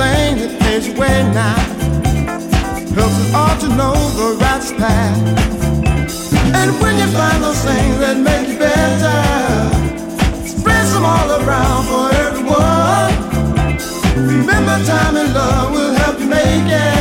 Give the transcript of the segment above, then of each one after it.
Thing that pays your way now. Helps us all to know the right path. And when you find those things that make you better, spread them all around for everyone. Remember, time and love will help you make it.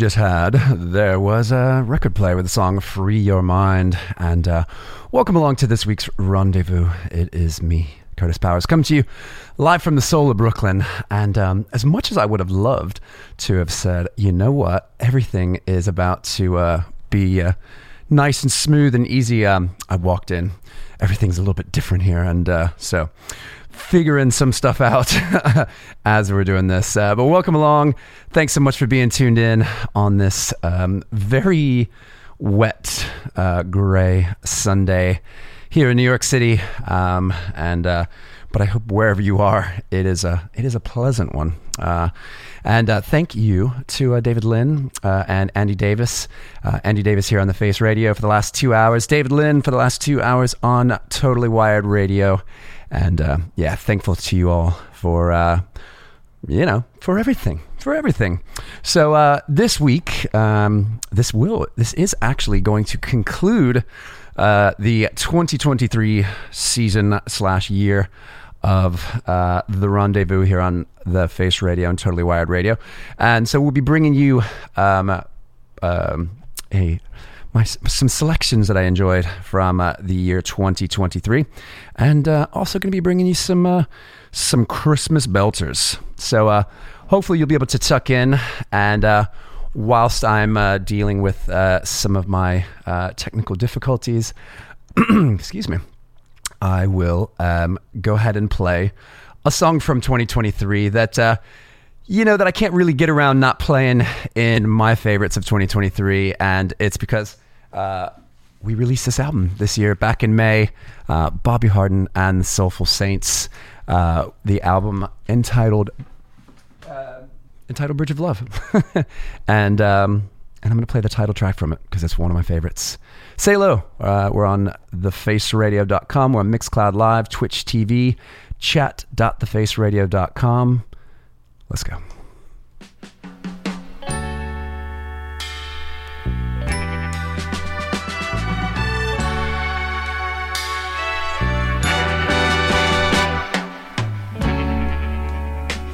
Just had there was a record player with the song Free Your Mind. And uh, welcome along to this week's rendezvous. It is me, Kurtis Powers, coming to you live from the soul of Brooklyn. And um, as much as I would have loved to have said, you know what, everything is about to uh, be uh, nice and smooth and easy, um, I walked in. Everything's a little bit different here. And uh, so figuring some stuff out as we're doing this. Uh, but welcome along. Thanks so much for being tuned in on this um, very wet, uh, gray Sunday here in New York City. Um, and uh, but I hope wherever you are, it is a it is a pleasant one. Uh, and uh, thank you to uh, David Lynn uh, and Andy Davis. Uh, Andy Davis here on the Face Radio for the last two hours. David Lynn for the last two hours on Totally Wired Radio. And uh, yeah, thankful to you all for, uh, you know, for everything, for everything. So uh, this week, um, this will, this is actually going to conclude uh, the 2023 season slash year of uh, the rendezvous here on the Face Radio and Totally Wired Radio. And so we'll be bringing you um, um, a my some selections that I enjoyed from uh, the year 2023, and uh, also going to be bringing you some uh, some Christmas belters. So uh, hopefully you'll be able to tuck in, and uh, whilst I'm uh, dealing with some of my technical difficulties, excuse me, I will um, go ahead and play a song from 2023 that you know that I can't really get around not playing in my favorites of 2023, and it's because uh, we released this album this year back in May. Uh, Bobby Hardin and the Soulful Saints, uh, the album entitled uh, entitled Bridge of Love, and um, and I'm going to play the title track from it because it's one of my favorites. Say hello. Uh, we're on thefaceradio.com. We're on Mixcloud Live, Twitch TV, chat.thefaceradio.com. Let's go.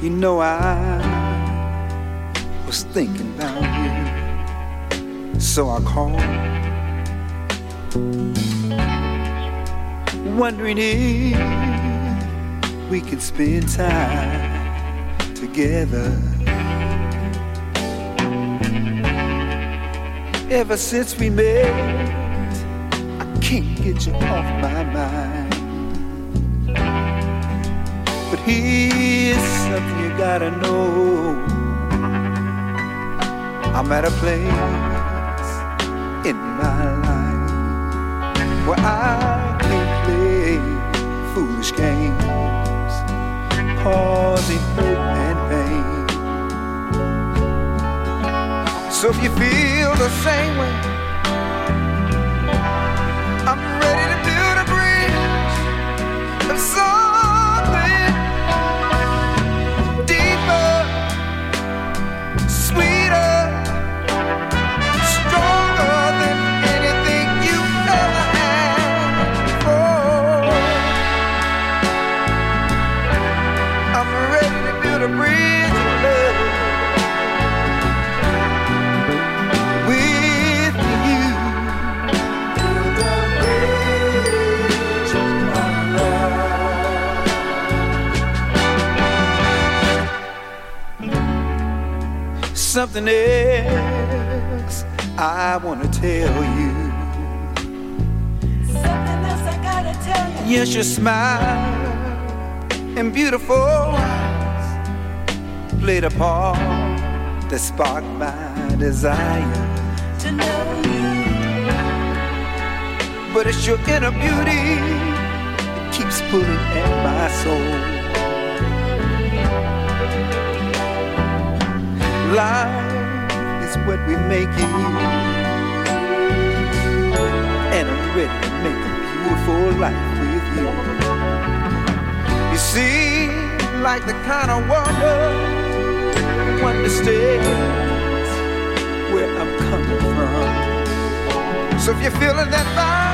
You know I was thinking about you, so I called, wondering if we could spend time together. Ever since we met, I can't get you off my mind. But here's something you gotta know. I'm at a place in my life where I can play foolish games, causing hurt and pain. So if you feel the same way, something else I want to tell you. Something else I gotta tell you. Yes, your smile and beautiful eyes played a part that sparked my desire. To know you. But it's your inner beauty that keeps pulling at my soul. Life is what we make it. And I'm ready to make a beautiful life with you. You seem like the kind of wonder who understands where I'm coming from. So if you're feeling that vibe,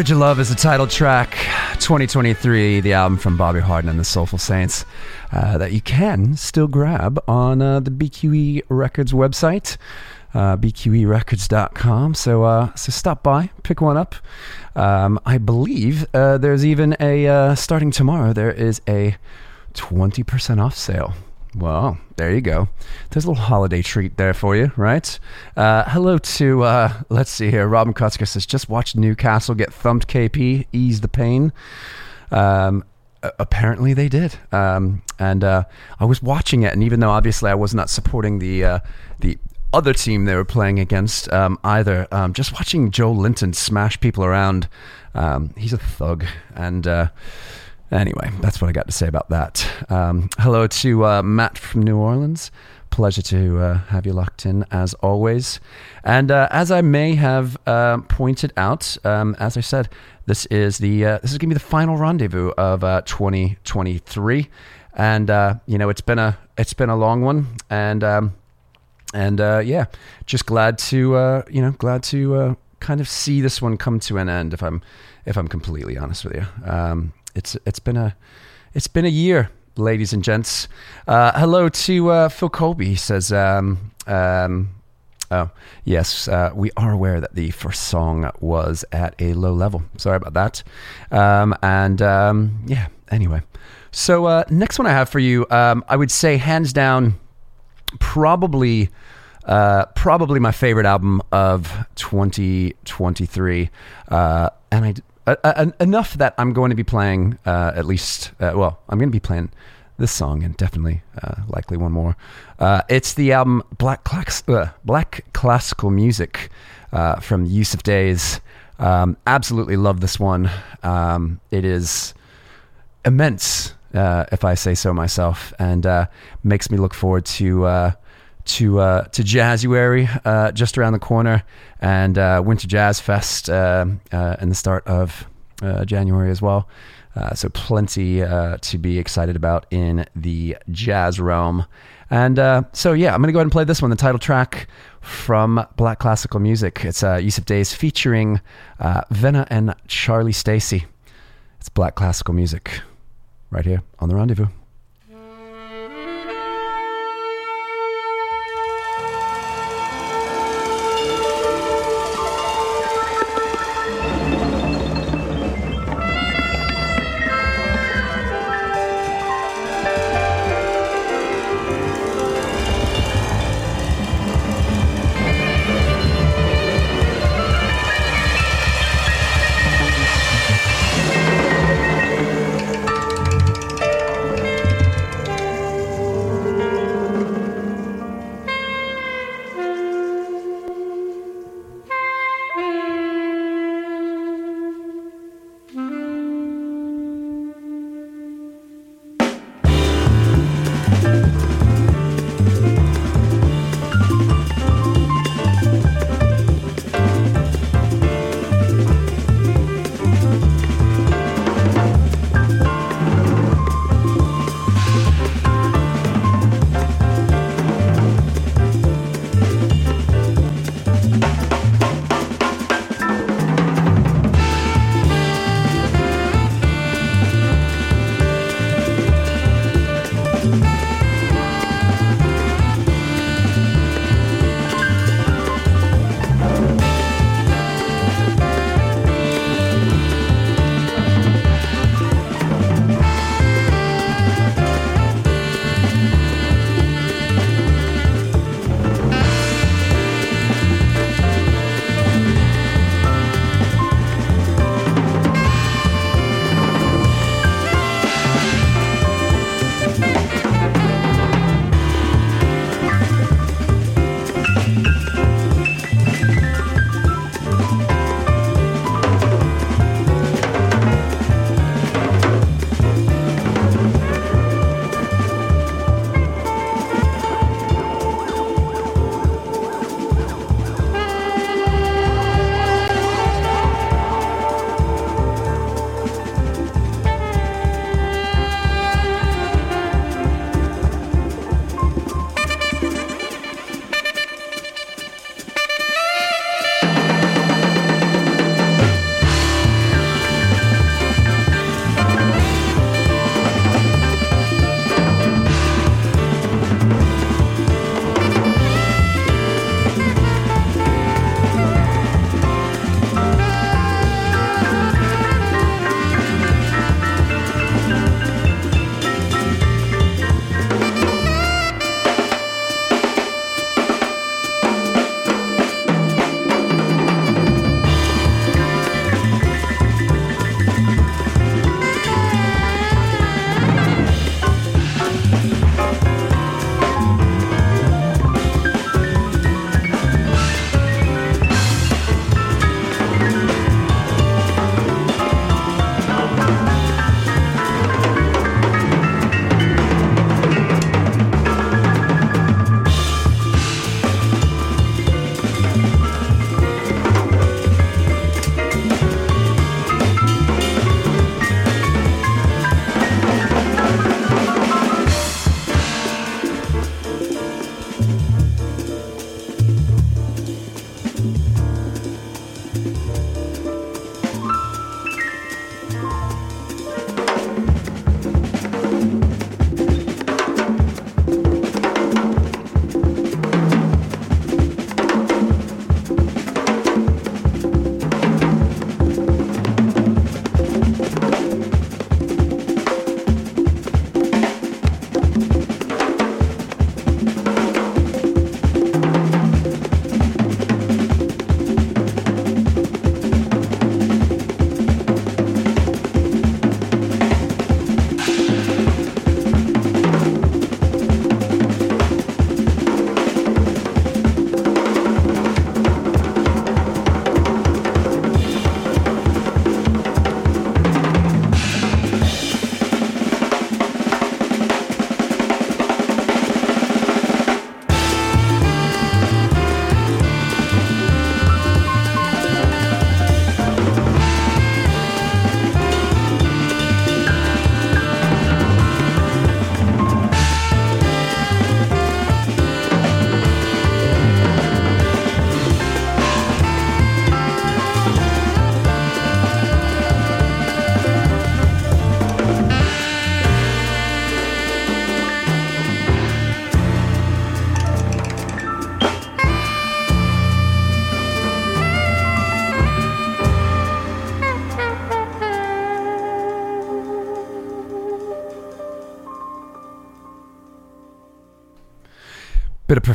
Bridge of Love is the title track, 2023, the album from Bobby Hardin and the Soulful Saints, uh, that you can still grab on uh, the BQE Records website, uh, bqerecords.com. So, uh, so stop by, pick one up. Um, I believe uh, there's even a, uh, starting tomorrow, there is a 20% off sale. Well, there you go. There's a little holiday treat there for you, right? Uh, hello to, uh, let's see here. Robin Kutzker says, just watch Newcastle get thumped KP, ease the pain. Um, apparently they did. Um, and uh, I was watching it, and even though obviously I was not supporting the, uh, the other team they were playing against um, either, um, just watching Joelinton smash people around, um, he's a thug. And, uh, Anyway, that's what I got to say about that. Um, hello to uh, Matt from New Orleans. Pleasure to uh, have you locked in as always. And uh, as I may have uh, pointed out, um, as I said, this is the uh, this is going to be the final rendezvous of uh, 2023, and you know it's been a it's been a long one, and um, and yeah, just glad to you know glad to kind of see this one come to an end. If I'm if I'm completely honest with you, um, it's it's been a it's been a year, ladies and gents. Uh, hello to uh, Phil Colby. He says, um, um, "Oh yes, uh, we are aware that the first song was at a low level. Sorry about that." Um, and um, yeah, anyway. So uh, next one I have for you, um, I would say hands down probably uh, probably my favorite album of 2023 uh, and I uh, uh, enough that I'm going to be playing uh, at least uh, well I'm going to be playing this song and definitely uh, likely one more. Uh, it's the album Black uh, Black Classical Music from Yussef Dayes. Um, absolutely love this one. Um, it is immense, if I say so myself, and makes me look forward to to uh, to Jazzuary uh, just around the corner, and uh, Winter Jazz Fest uh, uh, in the start of uh, January as well. So plenty to be excited about in the jazz realm. And so yeah, I'm gonna go ahead and play this one, the title track from Black Classical Music. It's uh, Yussef Dayes featuring Venna and Charlie Stacey. It's Black Classical Music right here on the Rendezvous.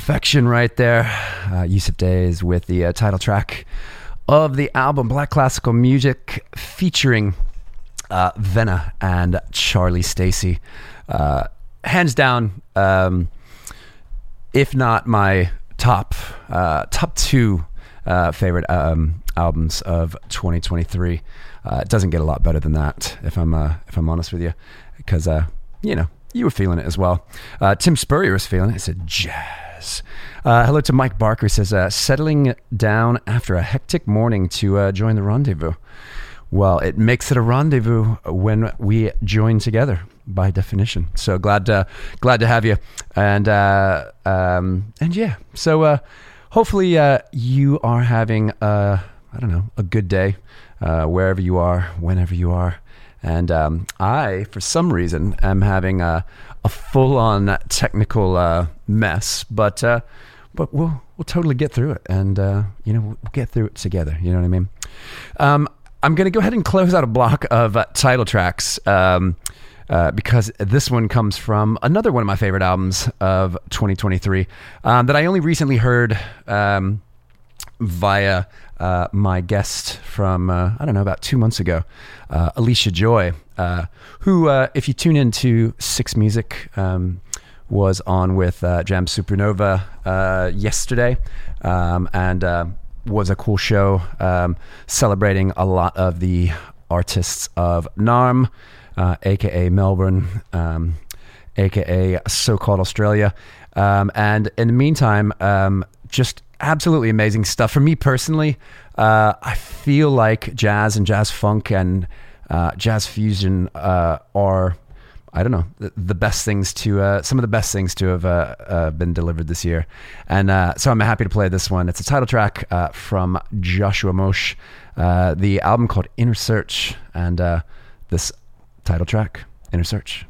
Perfection right there. Uh, Yussef Dayes with the uh, title track of the album Black Classical Music featuring uh, Venna and Charlie Stacey. Uh, hands down, um, if not my top uh, top two uh, favorite um, albums of 2023. Uh, it doesn't get a lot better than that, if I'm if I'm honest with you, because you know you were feeling it as well. Uh, Tim Spurrier was feeling it. It's a jazz. Uh, hello to Mike Barker. He says uh, settling down after a hectic morning to uh, join the rendezvous. Well, it makes it a rendezvous when we join together, by definition. So glad to glad to have you, and uh, um, and yeah. So uh, hopefully uh, you are having I don't know a good day wherever you are, whenever you are. And um, I, for some reason, am having a, a full-on technical uh, mess, but uh, but we'll we'll totally get through it, and uh, you know we'll get through it together. You know what I mean? Um, I'm going to go ahead and close out a block of uh, title tracks. Um, uh, because this one comes from another one of my favorite albums of 2023 um, that I only recently heard um, via uh, my guest from, uh, I don't know, about two months ago, uh, Alicia Joy, uh, who, uh, if you tune into Six Music, um, was on with uh, Jamz Supernova uh, yesterday um, and uh, was a cool show um, celebrating a lot of the artists of Naarm, uh, aka Melbourne, um, aka so called Australia. Um, and in the meantime, um, just absolutely amazing stuff. For me personally, uh, I feel like jazz and jazz funk and uh, jazz fusion uh, are, I don't know, the, the best things to, uh, some of the best things to have uh, uh, been delivered this year. And uh, so I'm happy to play this one. It's a title track from Joshua Moshe, uh, the album called Inner Search, and this title track, Inner Search.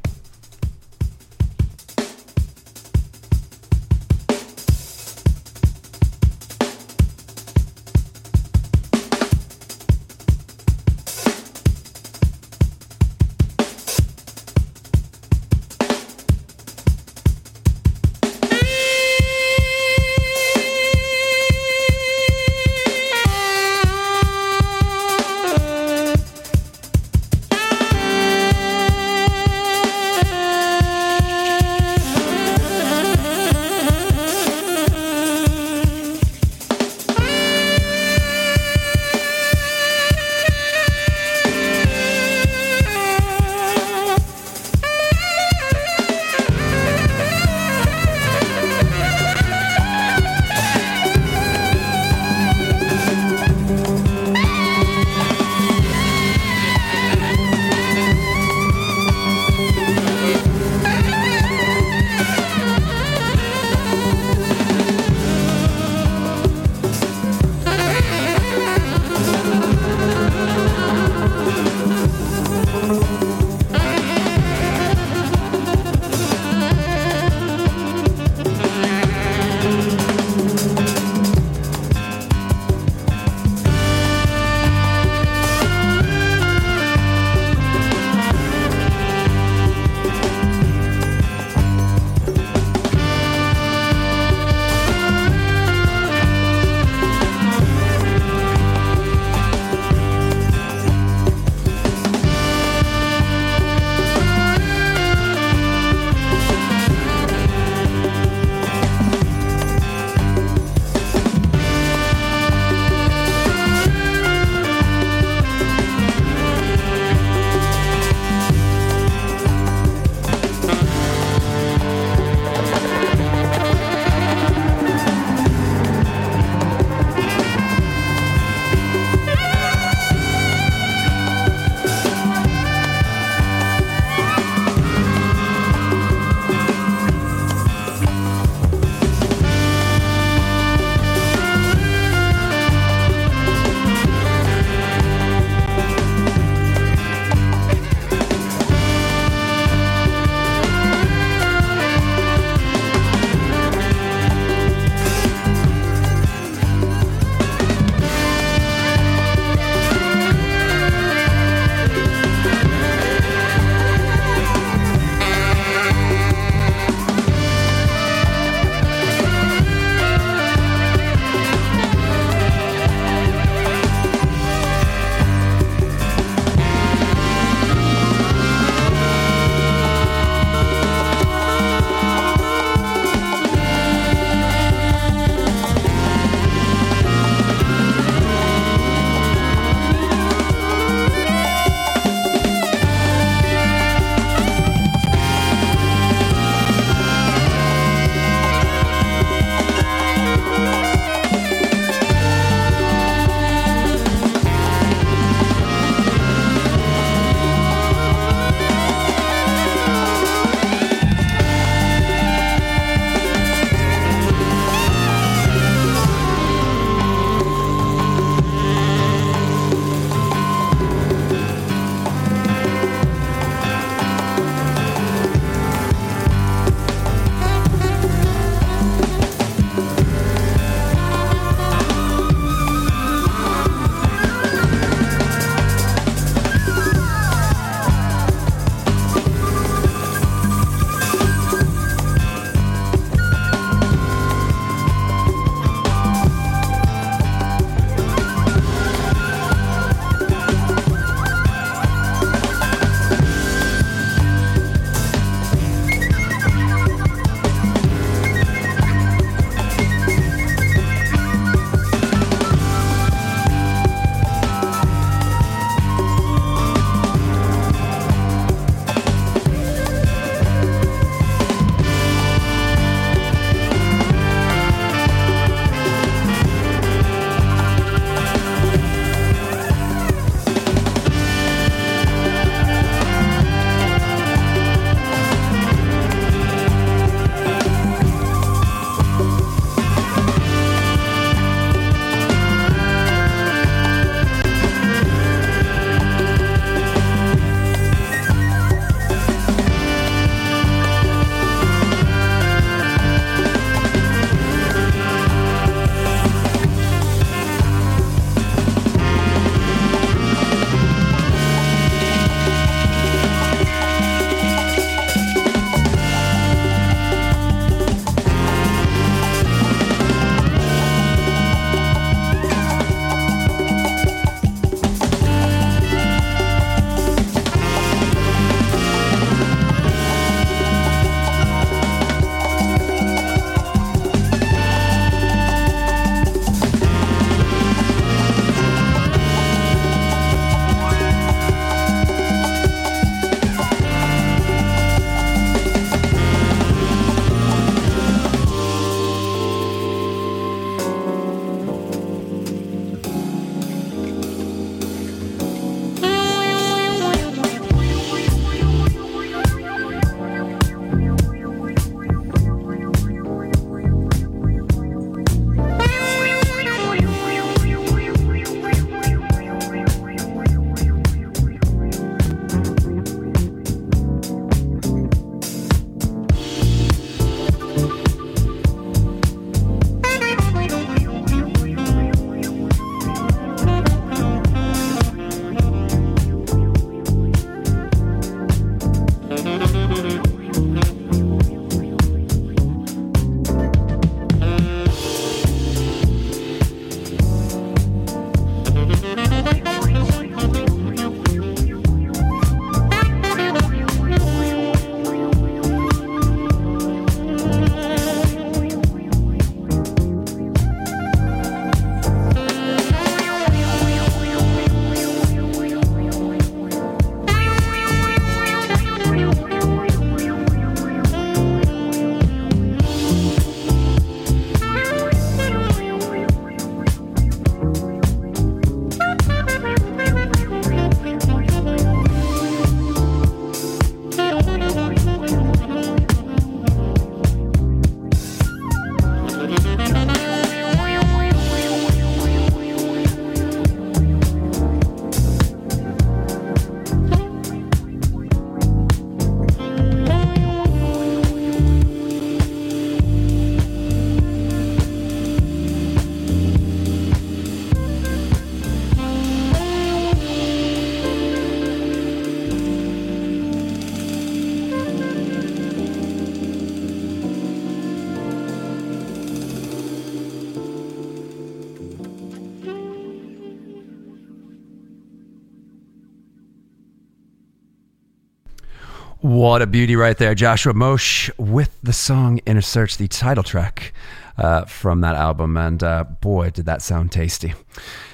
What a beauty right there. Joshua Moshe with the song Inner Search, the title track uh, from that album. And uh, boy, did that sound tasty.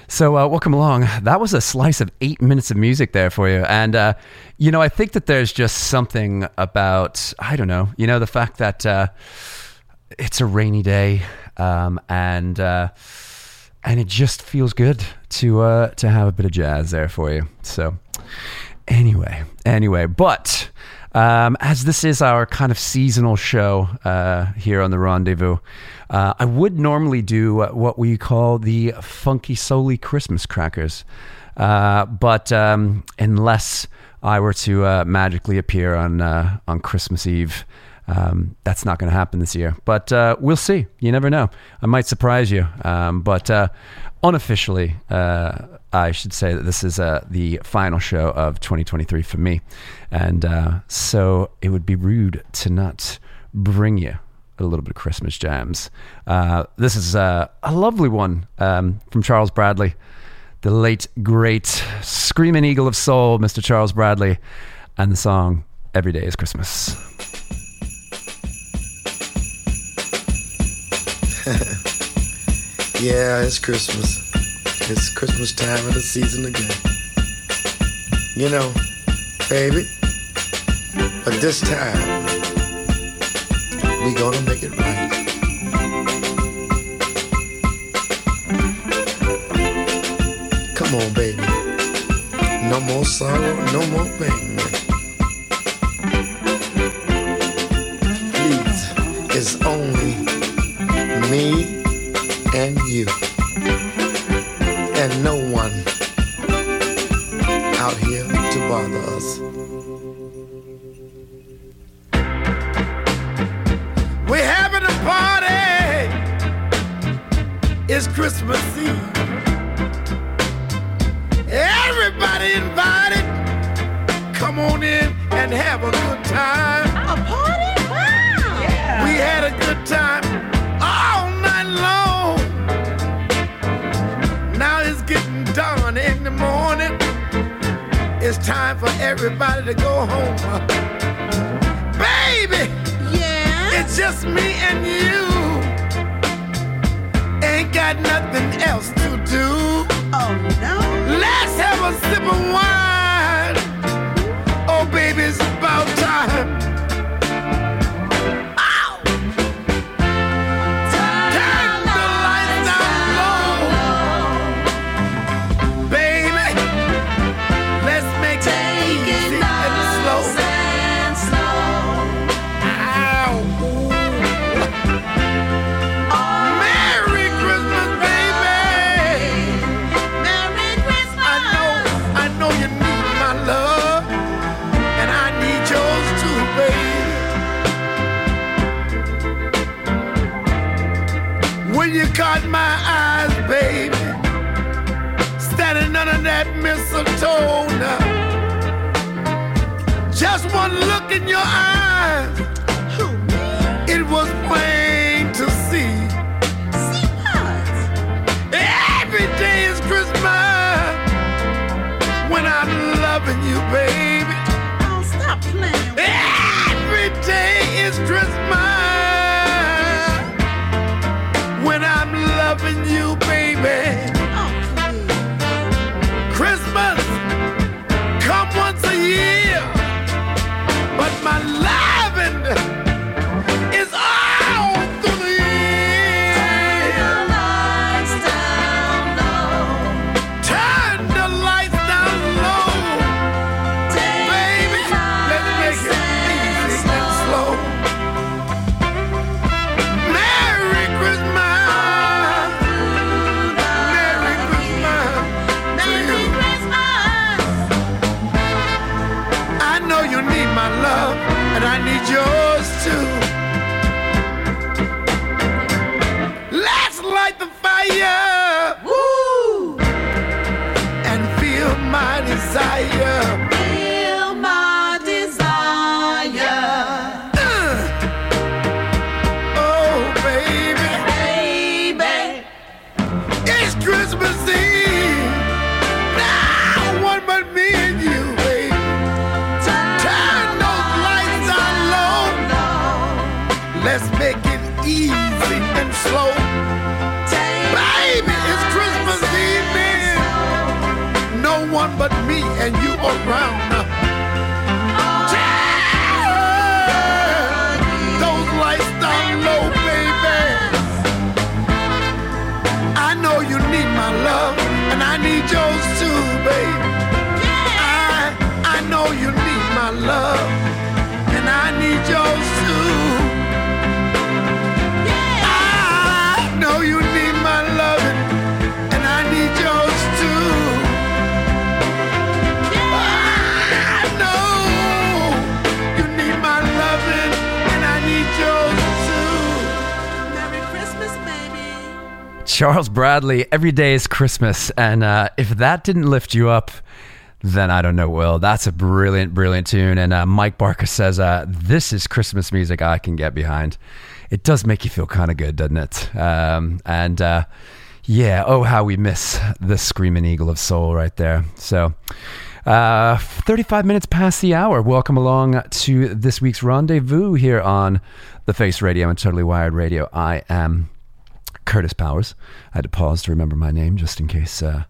So, uh, welcome along. That was a slice of eight minutes of music there for you. And, uh, you know, I think that there's just something about, I don't know, you know, the fact that uh, it's a rainy day um, and. Uh, and it just feels good to to have a bit of jazz there for you. So, anyway, anyway, but um, as this is our kind of seasonal show uh, here on the Rendezvous, uh, I would normally do what we call the Funky Soully Christmas crackers, uh, but um, unless I were to uh, magically appear on uh, on Christmas Eve. Um, that's not going to happen this year, but uh, we'll see. You never know. I might surprise you. Um, but uh, unofficially, uh, I should say that this is uh, the final show of 2023 for me. And uh, so it would be rude to not bring you a little bit of Christmas jams. Uh, this is a lovely one um, from Charles Bradley, the late, great screaming eagle of soul, Mr. Charles Bradley, and the song Every Day is Christmas. Yeah, it's Christmas. It's Christmas time of the season again. You know, baby, but this time, we gonna make it right. Come on, baby. No more sorrow, no more pain. Please, it's only me and you, and no one out here to bother us. We're having a party. It's Christmas Eve. Everybody invited. Come on in and have a good time. A party? Wow. Yeah. We had a good time morning. It's time for everybody to go home. Baby! Yeah? It's just me and you. Ain't got nothing else to do. Oh no. Let's have a sip of wine. Oh baby, it's about time. Caught my eyes, baby, standing under that mistletoe now. Just one look in your eyes, fire. Charles Bradley, every day is Christmas. And uh, if that didn't lift you up, then I don't know will. That's a brilliant, brilliant tune. And uh, Mike Barker says, uh, This is Christmas music I can get behind. It does make you feel kind of good, doesn't it? Um, and uh, yeah, oh, how we miss the Screaming Eagle of Soul right there. So. Uh, 35 minutes past the hour. Welcome along to this week's rendezvous here on the Face Radio and Totally Wired Radio. I am Kurtis Powers. I had to pause to remember my name just in case uh,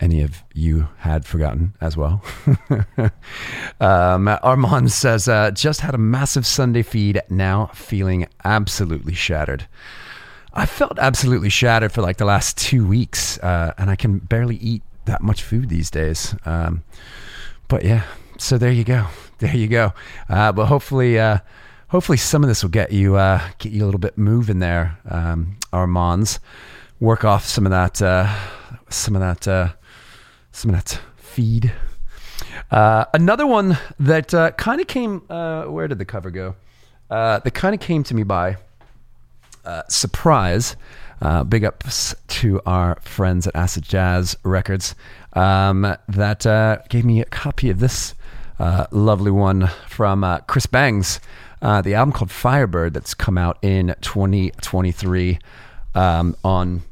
any of you had forgotten as well. um, Armand says, uh, just had a massive Sunday feed, now feeling absolutely shattered. I felt absolutely shattered for like the last two weeks, uh, and I can barely eat that much food these days. Um, but yeah, so there you go. There you go. Uh, but hopefully, uh, hopefully some of this will get you uh, get you a little bit moving there, um, Armands. Work off some of that, uh, some of that, uh, some of that feed. Uh, another one that uh, kind of came. Uh, where did the cover go? Uh, that kind of came to me by surprise. Big ups to our friends at Acid Jazz Records um, that gave me a copy of this lovely one from Chris Bangs, the album called Firebird that's come out in 2023 um, on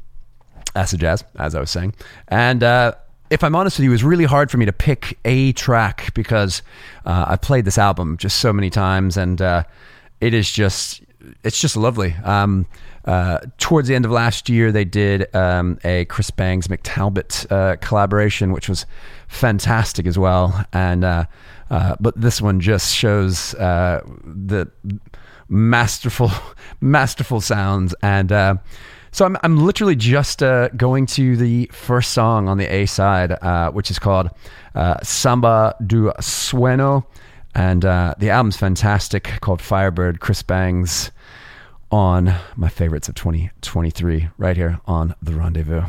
acid jazz, as I was saying. And uh, if I'm honest with you, it was really hard for me to pick a track because uh, I played this album just so many times, and uh, it is just it's just lovely. Um, uh, towards the end of last year, they did um, a Chris Bangs Mick Talbot uh, collaboration, which was fantastic as well. And uh, uh, but this one just shows uh, the masterful, masterful sounds and. Uh, so I'm, I'm literally just uh, going to the first song on the A side, uh, which is called uh, Samba do Sueno. And uh, the album's fantastic, called Firebird, Chris Bangs, on my favorites of 2023, right here on The Rendezvous.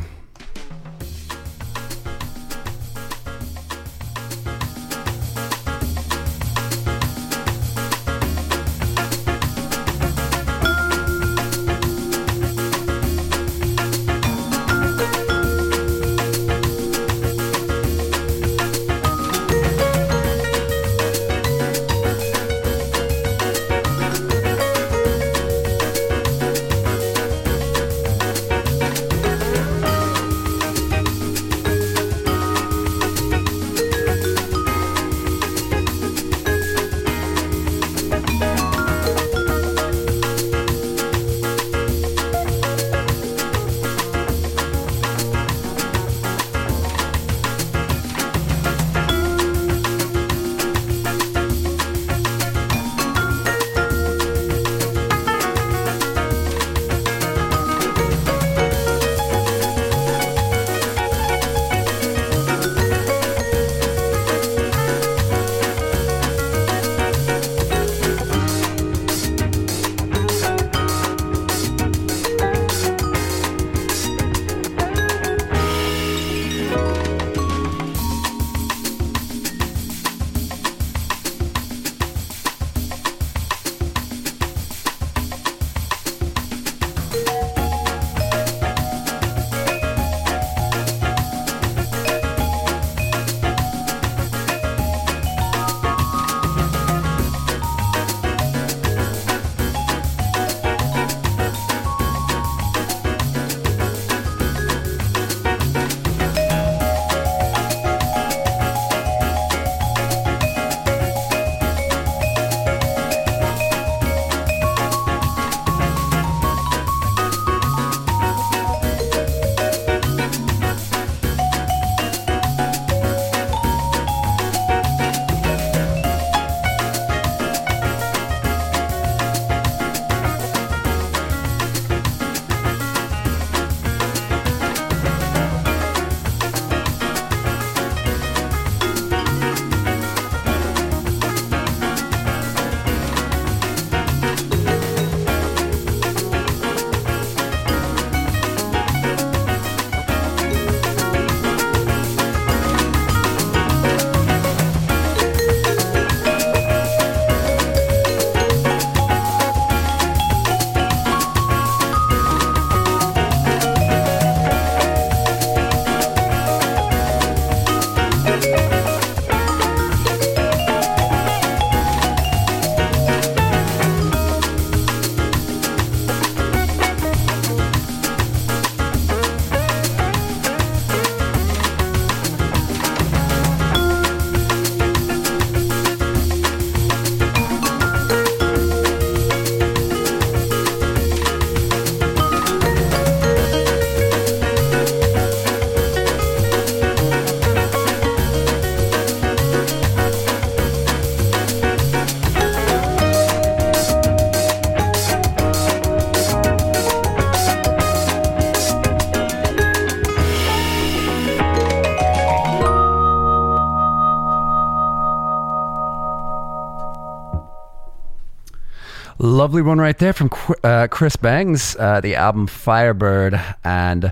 Lovely one right there from uh, Chris Bangs, uh, the album Firebird, and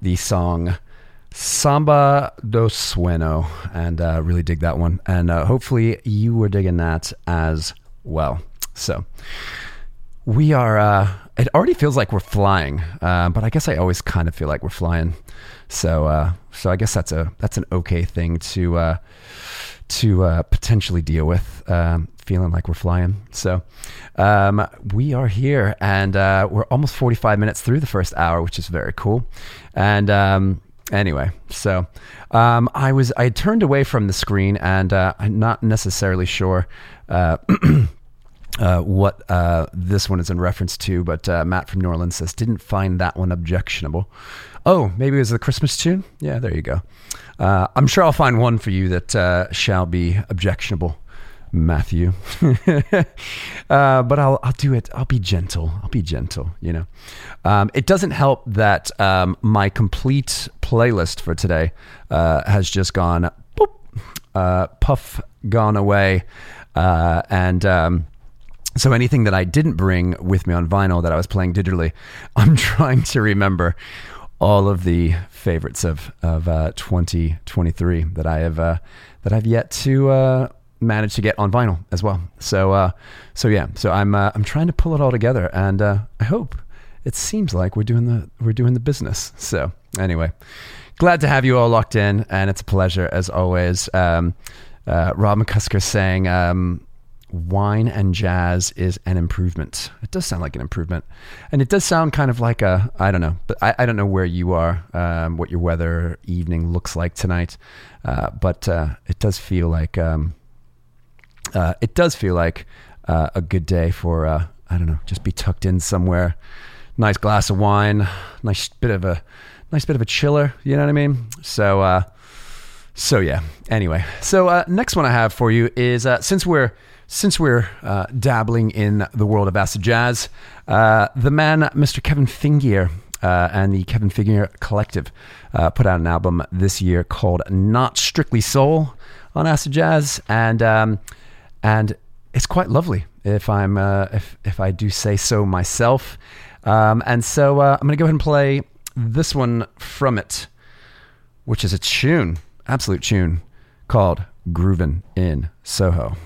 the song Samba do Sueno. And uh, really dig that one. And uh, hopefully you were digging that as well. So we are, uh, it already feels like we're flying, uh, but I guess I always kind of feel like we're flying. So, so I guess that's a, that's an okay thing to, to potentially deal with, um, feeling like we're flying. So um, we are here, and uh, we're almost 45 minutes through the first hour, which is very cool. And um, anyway, so um, I was I turned away from the screen, and uh, I'm not necessarily sure. Uh, uh, what uh, this one is in reference to, but uh, Matt from New Orleans says didn't find that one objectionable. Oh, maybe it was the Christmas tune. Yeah, there you go. Uh, I'm sure I'll find one for you that uh, shall be objectionable, Matthew. uh, but I'll I'll do it. I'll be gentle. I'll be gentle. You know, um, it doesn't help that um, my complete playlist for today uh, has just gone boop, uh, puff, gone away, uh, and. Um, so anything that I didn't bring with me on vinyl that I was playing digitally, I'm trying to remember all of the favorites of of uh, 2023 that I have uh, that I've yet to uh, manage to get on vinyl as well. So uh, so yeah, so I'm uh, I'm trying to pull it all together, and uh, I hope it seems like we're doing the we're doing the business. So anyway, glad to have you all locked in, and it's a pleasure as always. Um, Rob McCusker saying. Um, wine and jazz is an improvement. It does sound like an improvement, and it does sound kind of like a I don't know, but I, I don't know where you are, um, what your weather evening looks like tonight, uh, but uh, it does feel like um, uh, it does feel like uh, a good day for uh, I don't know, just be tucked in somewhere, nice glass of wine, nice bit of a nice bit of a chiller. You know what I mean? So. Uh, so yeah. Anyway, so next one I have for you is since we're since we're uh, dabbling in the world of acid jazz, uh, the man, Mr. Kevin Fingier, uh, and the Kevin Fingier Collective uh, put out an album this year called Not Strictly Soul on acid jazz, and um, and it's quite lovely if I'm uh, if if I do say so myself. Um, and so uh, I'm going to go ahead and play this one from it, which is a tune, absolute tune, called "Groovin' in Soho."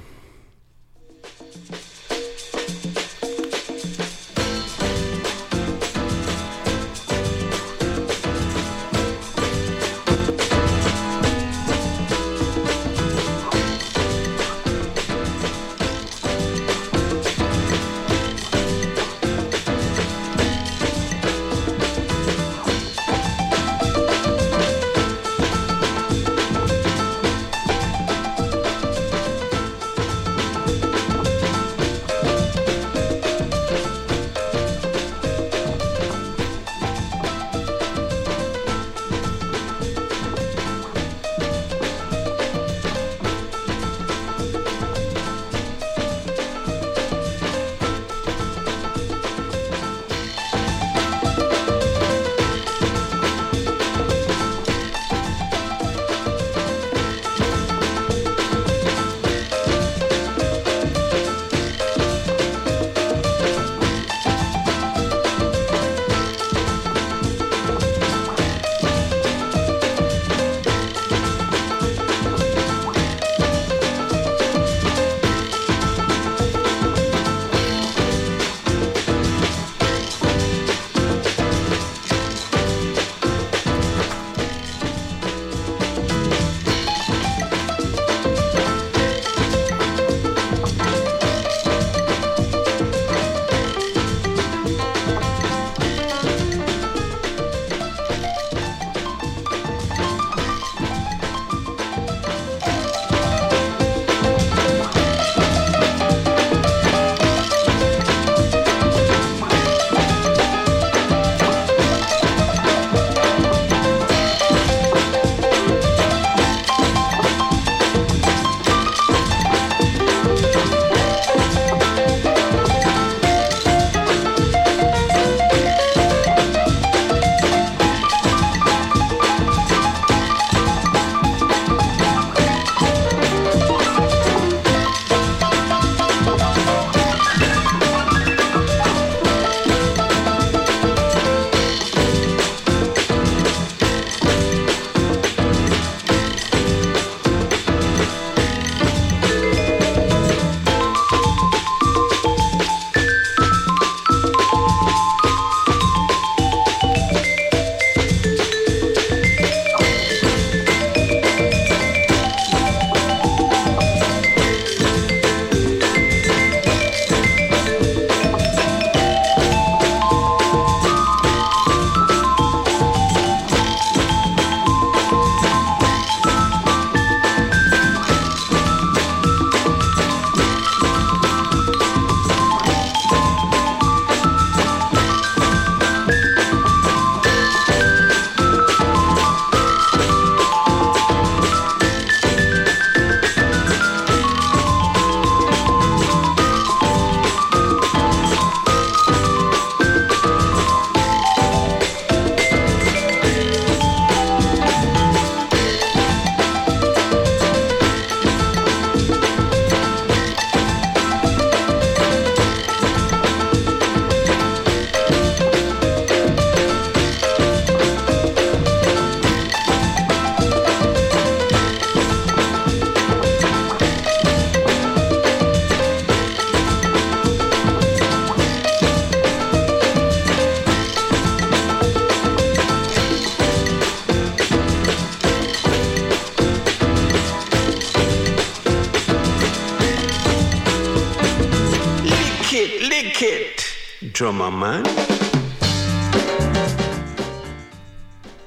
Drummer man.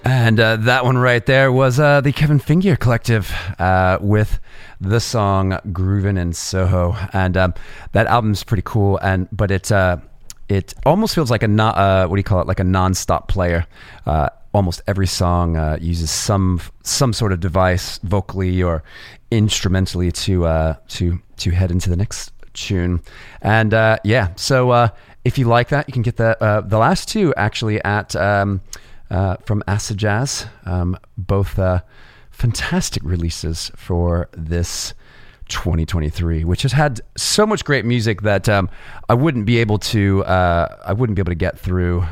And uh, that one right there was uh, the Kevin Fingier Collective uh, with the song "Groovin' in Soho," and um, that album's pretty cool. And but it uh, it almost feels like a uh, what do you call it? Like a non-stop player. Uh, almost every song uh, uses some some sort of device, vocally or instrumentally, to uh, to to head into the next tune. And uh, yeah, so if you like that, you can get the uh, the last two actually at um, uh, from Acid Jazz, um, both uh, fantastic releases for this 2023, which has had so much great music that um, I wouldn't be able to uh, I wouldn't be able to get through.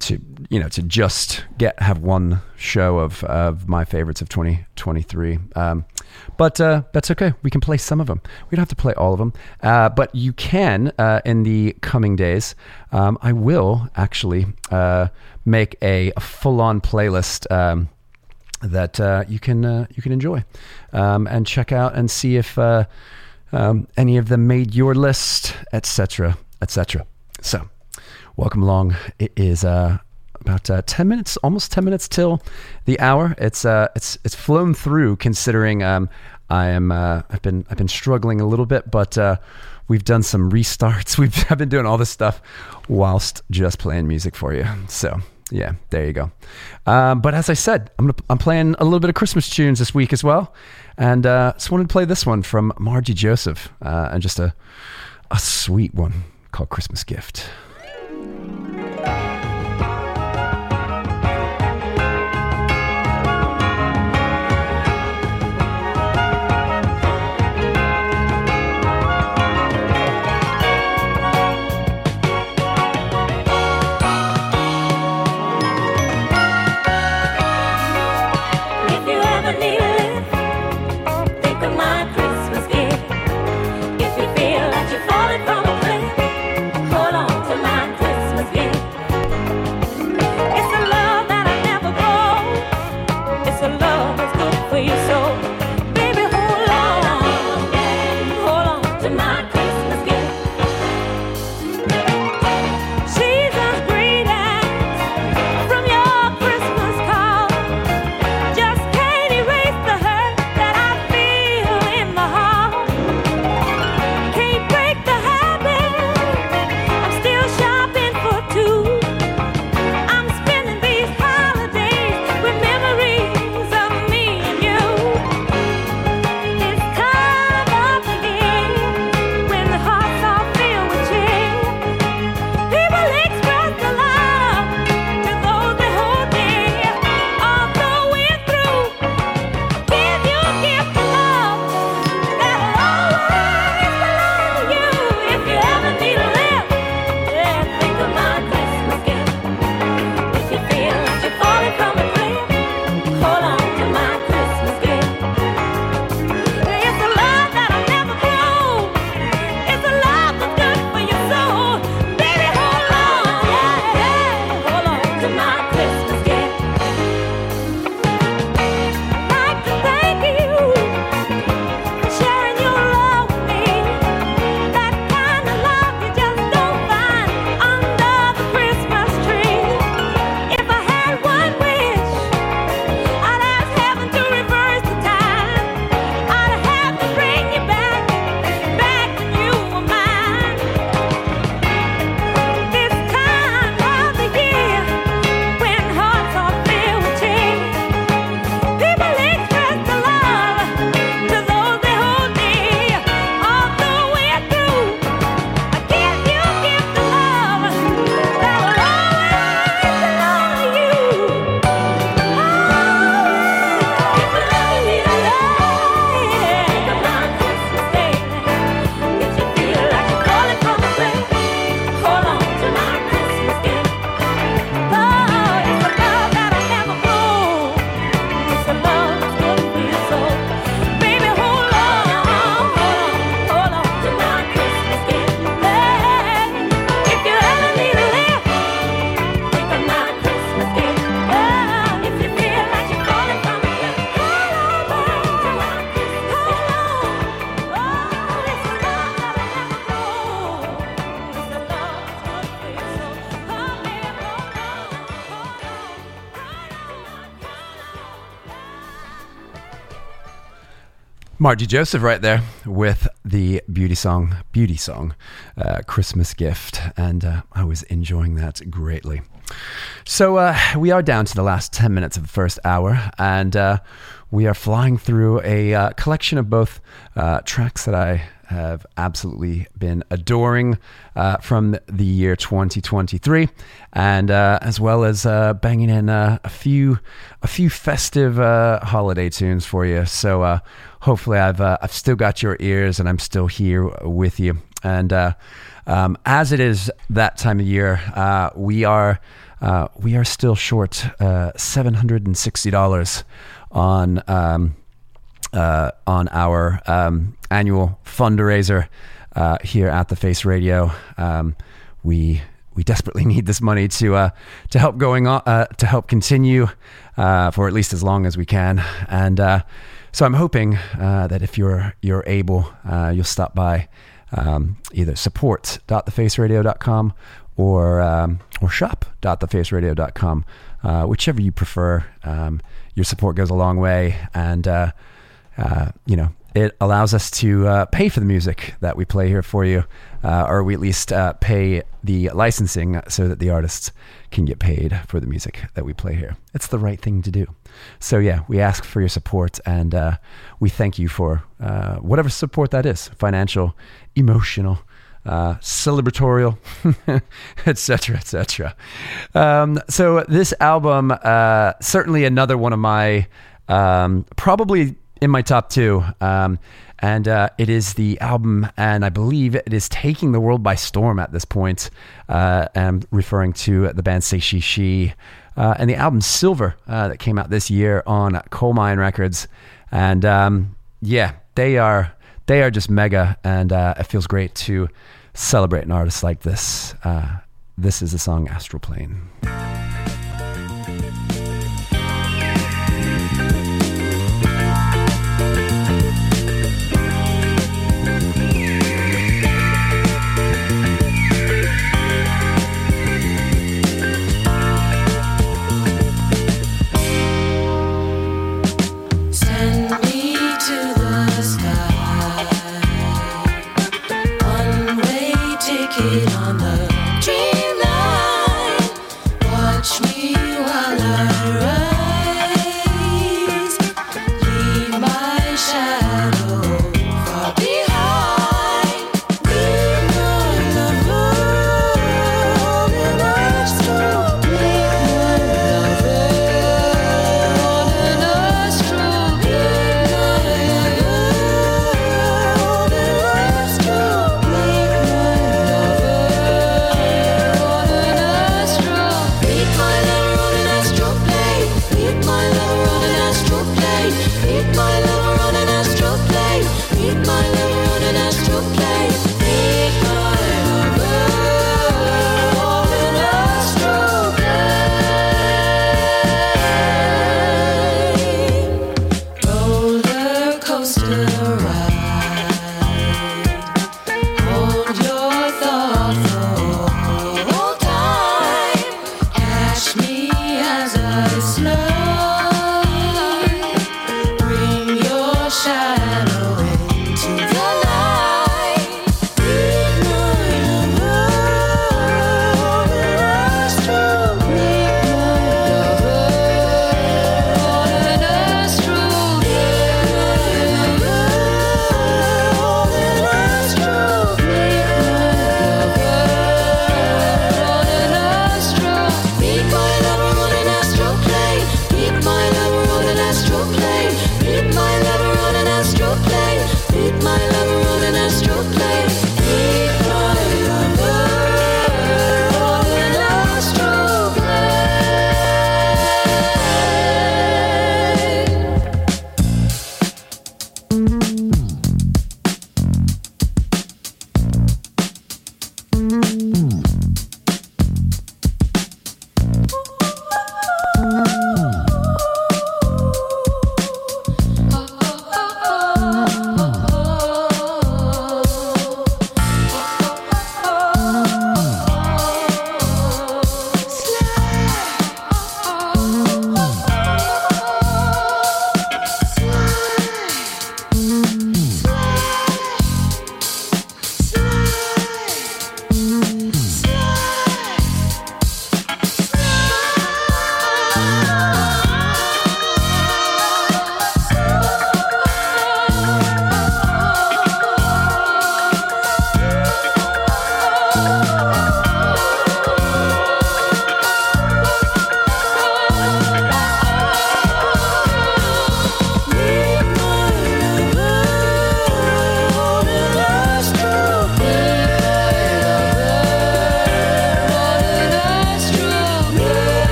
To you know to just get have one show of of my favorites of 2023 um, but uh, that's okay. We can play some of them we don't have to play all of them uh, but you can uh, in the coming days. Um, I will actually uh, make a, a full-on playlist um, that uh, you can uh, you can enjoy. Um, and check out and see if um, any of them made your list etc etc so welcome along. It is uh, about uh, ten minutes, almost ten minutes till the hour. It's uh, it's it's flown through. Considering um, I am uh, I've been I've been struggling a little bit, but uh, we've done some restarts. We've I've been doing all this stuff whilst just playing music for you. So yeah, there you go. Um, but as I said, I'm gonna, I'm playing a little bit of Christmas tunes this week as well, and uh, just wanted to play this one from Margie Joseph, uh, and just a a sweet one called Christmas Gift. Margie Joseph right there with the beauty song, beauty song, uh, Christmas gift. And uh, I was enjoying that greatly. So uh, we are down to the last 10 minutes of the first hour, and uh, we are flying through a uh, collection of both uh, tracks that I have absolutely been adoring uh, from the year 2023, and uh, as well as uh, banging in uh, a few a few festive uh, holiday tunes for you. So uh, hopefully, I've I've still got your ears, and I'm still here with you. And um, as it is that time of year, we are we are still short seven hundred and sixty dollars on. Um, uh, on our um, annual fundraiser uh, here at the Face Radio. Um, we we desperately need this money to uh, to help going on uh, to help continue uh, for at least as long as we can. And uh, so I'm hoping that if you're you're able, you'll stop by um, either support.thefaceradio.com or um, or shop.thefaceradio.com, uh, whichever you prefer. Um, your support goes a long way, and uh, uh, you know, it allows us to uh, pay for the music that we play here for you, uh, or we at least uh, pay the licensing so that the artists can get paid for the music that we play here. It's the right thing to do. So, yeah, we ask for your support and uh, we thank you for uh, whatever support that is financial, emotional. Uh, celebratorial, etc., etc. Um, so this album, certainly another one of my, um, probably in my top two. Um, and uh, it is the album, and I believe it is taking the world by storm at this point. Uh, I'm referring to the band Say She She. Uh, and the album Silver uh, that came out this year on Colemine Records. And um, yeah, they are they are just mega, and uh, it feels great to celebrate an artist like this. Uh, this is the song Astral Plane.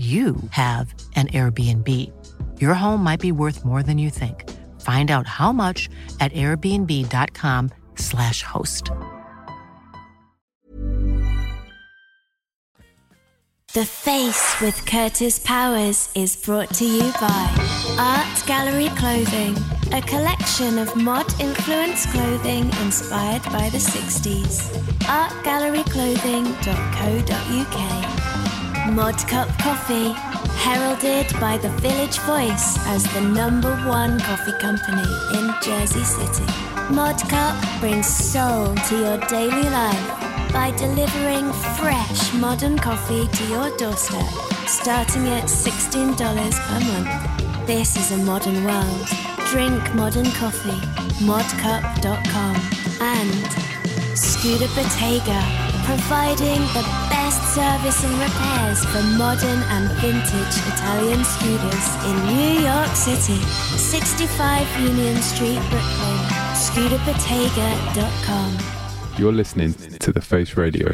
you have an Airbnb. Your home might be worth more than you think. Find out how much at airbnb.com/slash host. The Face with Kurtis Powers is brought to you by Art Gallery Clothing, a collection of mod influenced clothing inspired by the 60s. ArtGalleryClothing.co.uk. Mod Cup Coffee, heralded by the Village Voice as the number one coffee company in Jersey City. Mod Cup brings soul to your daily life by delivering fresh modern coffee to your doorstep, starting at $16 per month. This is a modern world. Drink modern coffee. Modcup.com and Scooter Bottega, providing the best service and repairs for modern and vintage Italian scooters in New York City. 65 Union Street, Brooklyn. ScooterBottega.com. You're listening to The Face Radio.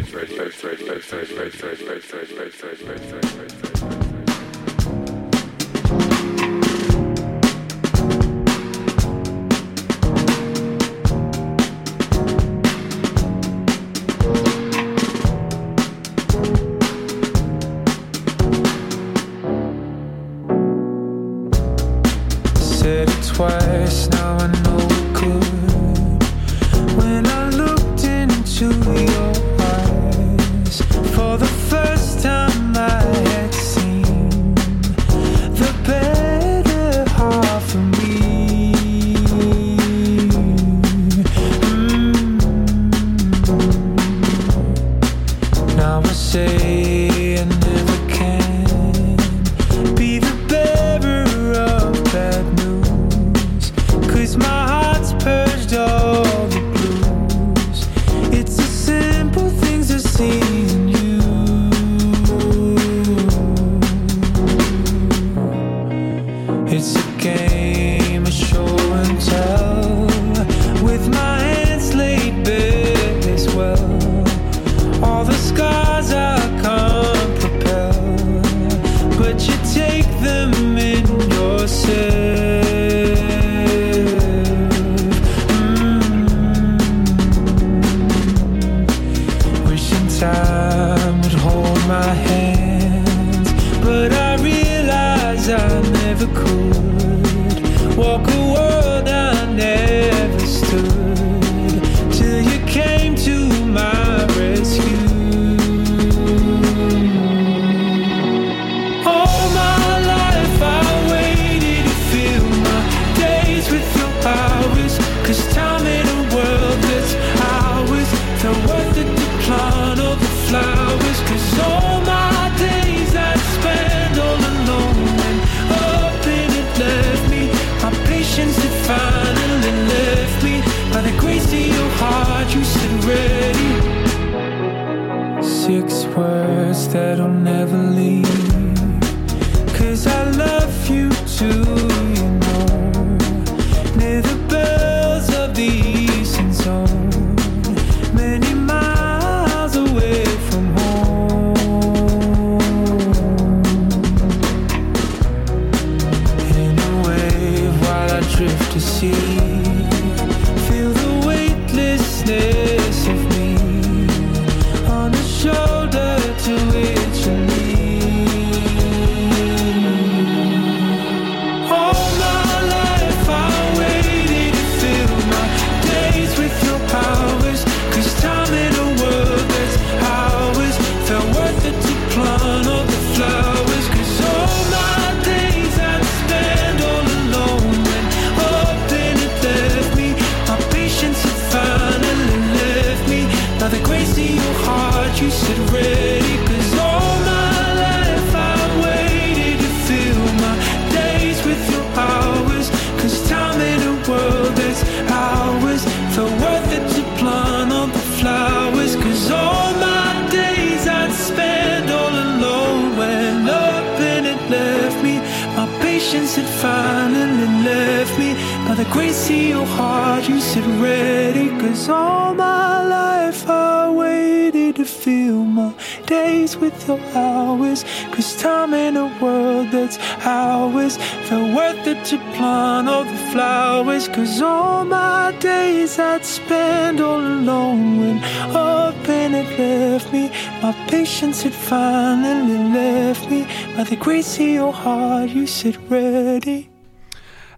The grace of your heart, you said ready. Cause all my life I waited to fill my days with your hours. Cause time in a world that's ours felt worth it to plant all the flowers. Cause all my days I'd spend all alone when up and it left me. My patience had finally left me. By the grace of your heart, you said ready.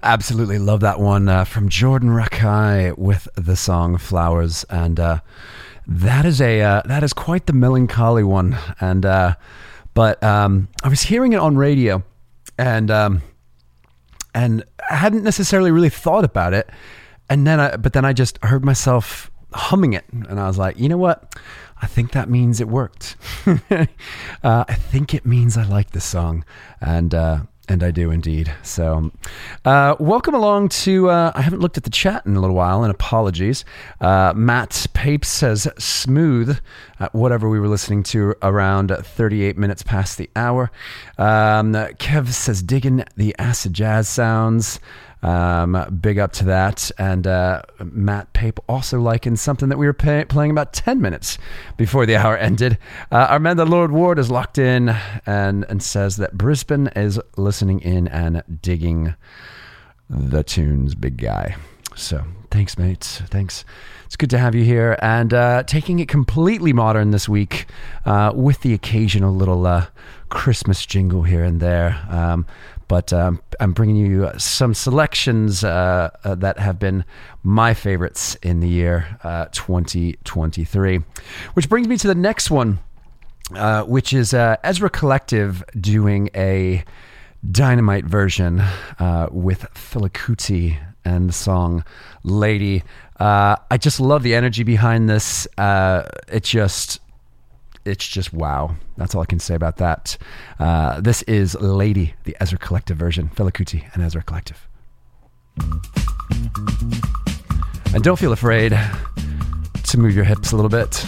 Absolutely love that one uh, from Jordan Rakai with the song "Flowers," and uh, that is a uh, that is quite the melancholy one. And uh, but um, I was hearing it on radio, and um, and I hadn't necessarily really thought about it. And then I, but then I just heard myself humming it, and I was like, you know what? I think that means it worked. uh, I think it means I like the song, and uh, and I do indeed. So, uh, welcome along to. Uh, I haven't looked at the chat in a little while, and apologies. Uh, Matt Pape says smooth. Whatever we were listening to around 38 minutes past the hour. Um, Kev says digging the acid jazz sounds. Um, big up to that. And uh, Matt Pape also liking something that we were pay- playing about 10 minutes before the hour ended. Uh, the Lord Ward is locked in and, and says that Brisbane is listening in and digging the tunes, big guy. So thanks, mates. Thanks. It's good to have you here and uh, taking it completely modern this week uh, with the occasional little uh, Christmas jingle here and there. Um, but um, I'm bringing you some selections uh, uh, that have been my favorites in the year uh, 2023. Which brings me to the next one, uh, which is uh, Ezra Collective doing a dynamite version with Fela Kuti and the song Lady. I just love the energy behind this. it just it's just wow. That's all I can say about that. Uh, this is Lady, the Ezra Collective version, Fela Kuti and Ezra Collective. And don't feel afraid to move your hips a little bit.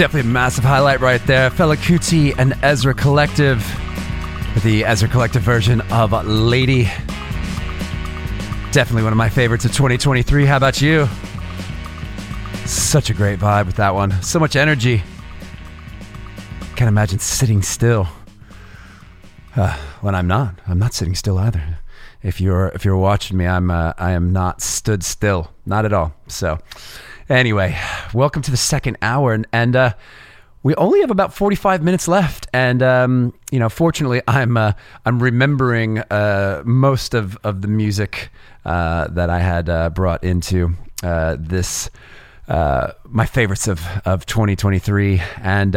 Definitely a massive highlight right there. Fela Kuti and Ezra Collective the Ezra Collective version of Lady. Definitely one of my favorites of 2023. How about you? Such a great vibe with that one. So much energy. Can't imagine sitting still. Uh, when I'm not, I'm not sitting still either. If you're if you're watching me, I'm uh, I am not stood still, not at all. So, anyway, welcome to the second hour, and, and uh, we only have about 45 minutes left, and um, you know, fortunately, I'm uh, I'm remembering uh, most of of the music uh, that I had uh, brought into uh, this uh, my favorites of of 2023, and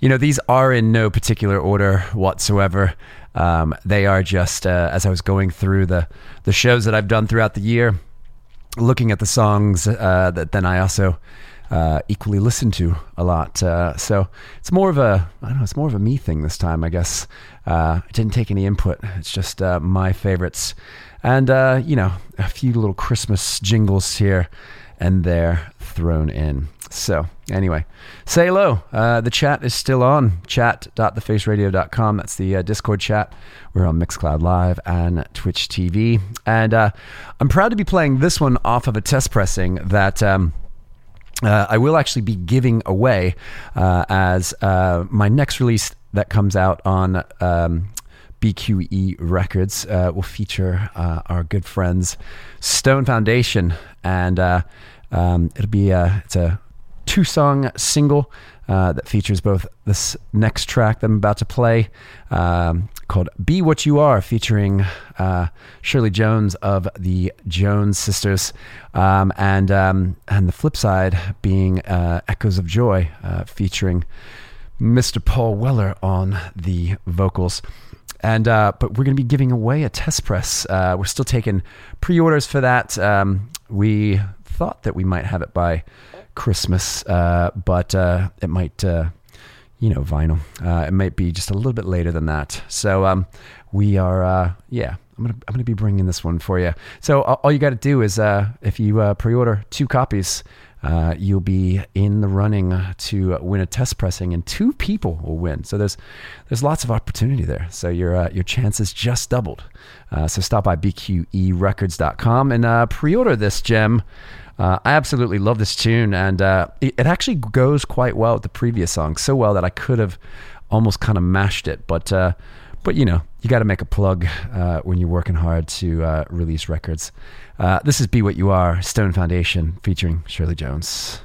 you know, these are in no particular order whatsoever. Um, they are just as I was going through the the shows that I've done throughout the year, looking at the songs uh, that then I also uh, equally listen to a lot. Uh, so it's more of a I don't know. It's more of a me thing this time, I guess. Uh, I didn't take any input. It's just uh, my favorites, and uh, you know, a few little Christmas jingles here and there thrown in. So anyway, say hello. Uh, the chat is still on. Chat.thefaceradio.com. That's the uh, Discord chat. We're on Mixcloud Live and Twitch TV. And uh, I'm proud to be playing this one off of a test pressing that. Um, uh, I will actually be giving away uh, as uh, my next release that comes out on um, BQE Records uh, will feature uh, our good friends Stone Foundation, and uh, um, it'll be it's a two song single uh, that features both this next track that I'm about to play um, called Be What You Are, featuring uh, Shirley Jones of the Jones Sisters, um, and, um, and the flip side being uh, Echoes of Joy, uh, featuring Mr. Paul Weller on the vocals. And uh, but we're going to be giving away a test press. Uh, we're still taking pre-orders for that. Um, we thought that we might have it by Christmas, uh, but uh, it might, uh, you know, vinyl. Uh, it might be just a little bit later than that. So um, we are, uh, yeah. I'm gonna I'm gonna be bringing this one for you. So all you got to do is uh, if you pre-order two copies, uh, you'll be in the running to win a test pressing, and two people will win. So there's there's lots of opportunity there. So your uh, your chances just doubled. Uh, so stop by bqerecords.com and pre-order this gem. Uh, I absolutely love this tune, and uh, it, it actually goes quite well with the previous song. So well that I could have almost kind of mashed it, but uh, but you know you got to make a plug uh, when you're working hard to uh, release records. Uh, this is "Be What You Are" Stone Foundation featuring Shirley Jones.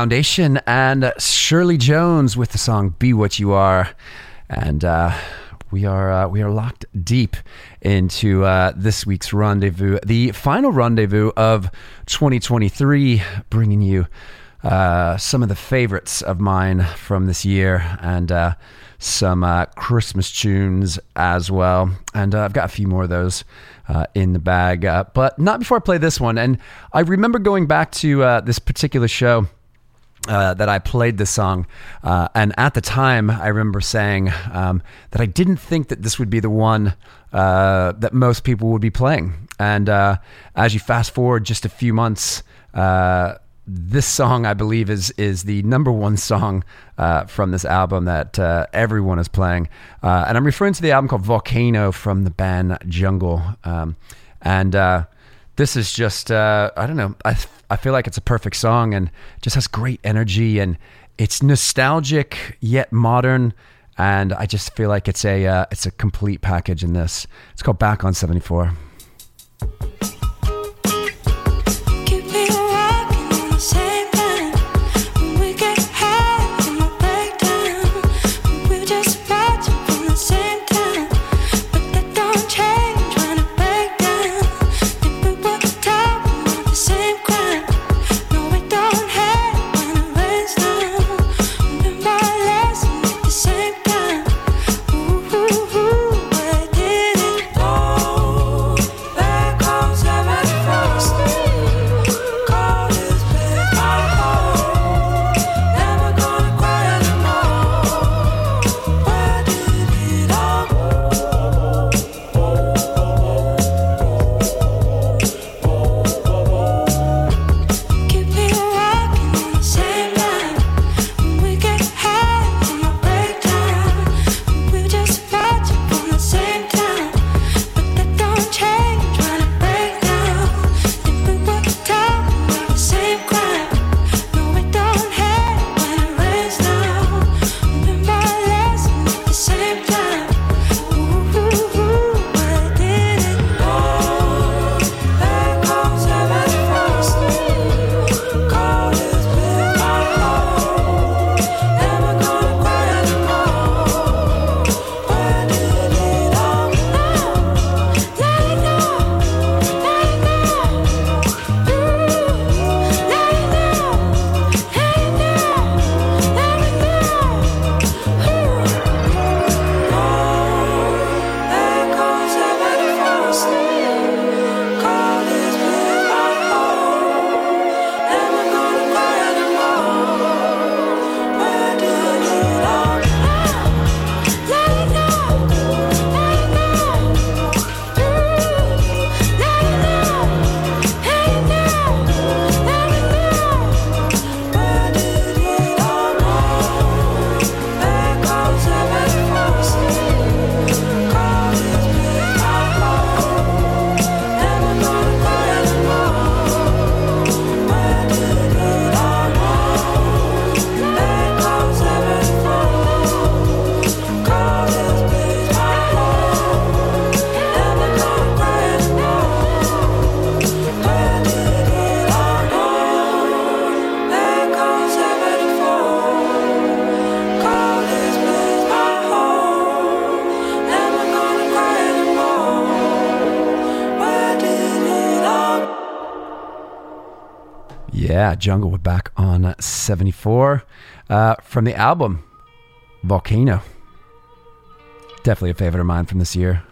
Foundation and Shirley Jones with the song "Be What You Are," and uh, we are uh, we are locked deep into uh, this week's rendezvous, the final rendezvous of 2023, bringing you uh, some of the favorites of mine from this year and uh, some uh, Christmas tunes as well. And I've got a few more of those uh, in the bag, uh, but not before I play this one. And I remember going back to uh, this particular show. Uh, that I played this song, uh, and at the time, I remember saying um, that I didn't think that this would be the one uh, that most people would be playing. And uh, as you fast forward just a few months, uh, this song, I believe, is is the number one song from this album that everyone is playing. And I'm referring to the album called Volcano from the band Jungle. Um, and this is just, uh, I don't know, I, I feel like it's a perfect song and just has great energy and it's nostalgic yet modern. And I just feel like it's a uh, it's a complete package in this. It's called Back on 74. Keep Yeah, Jungle. We're back on 74 uh, from the album Volcano. Definitely a favorite of mine from this year.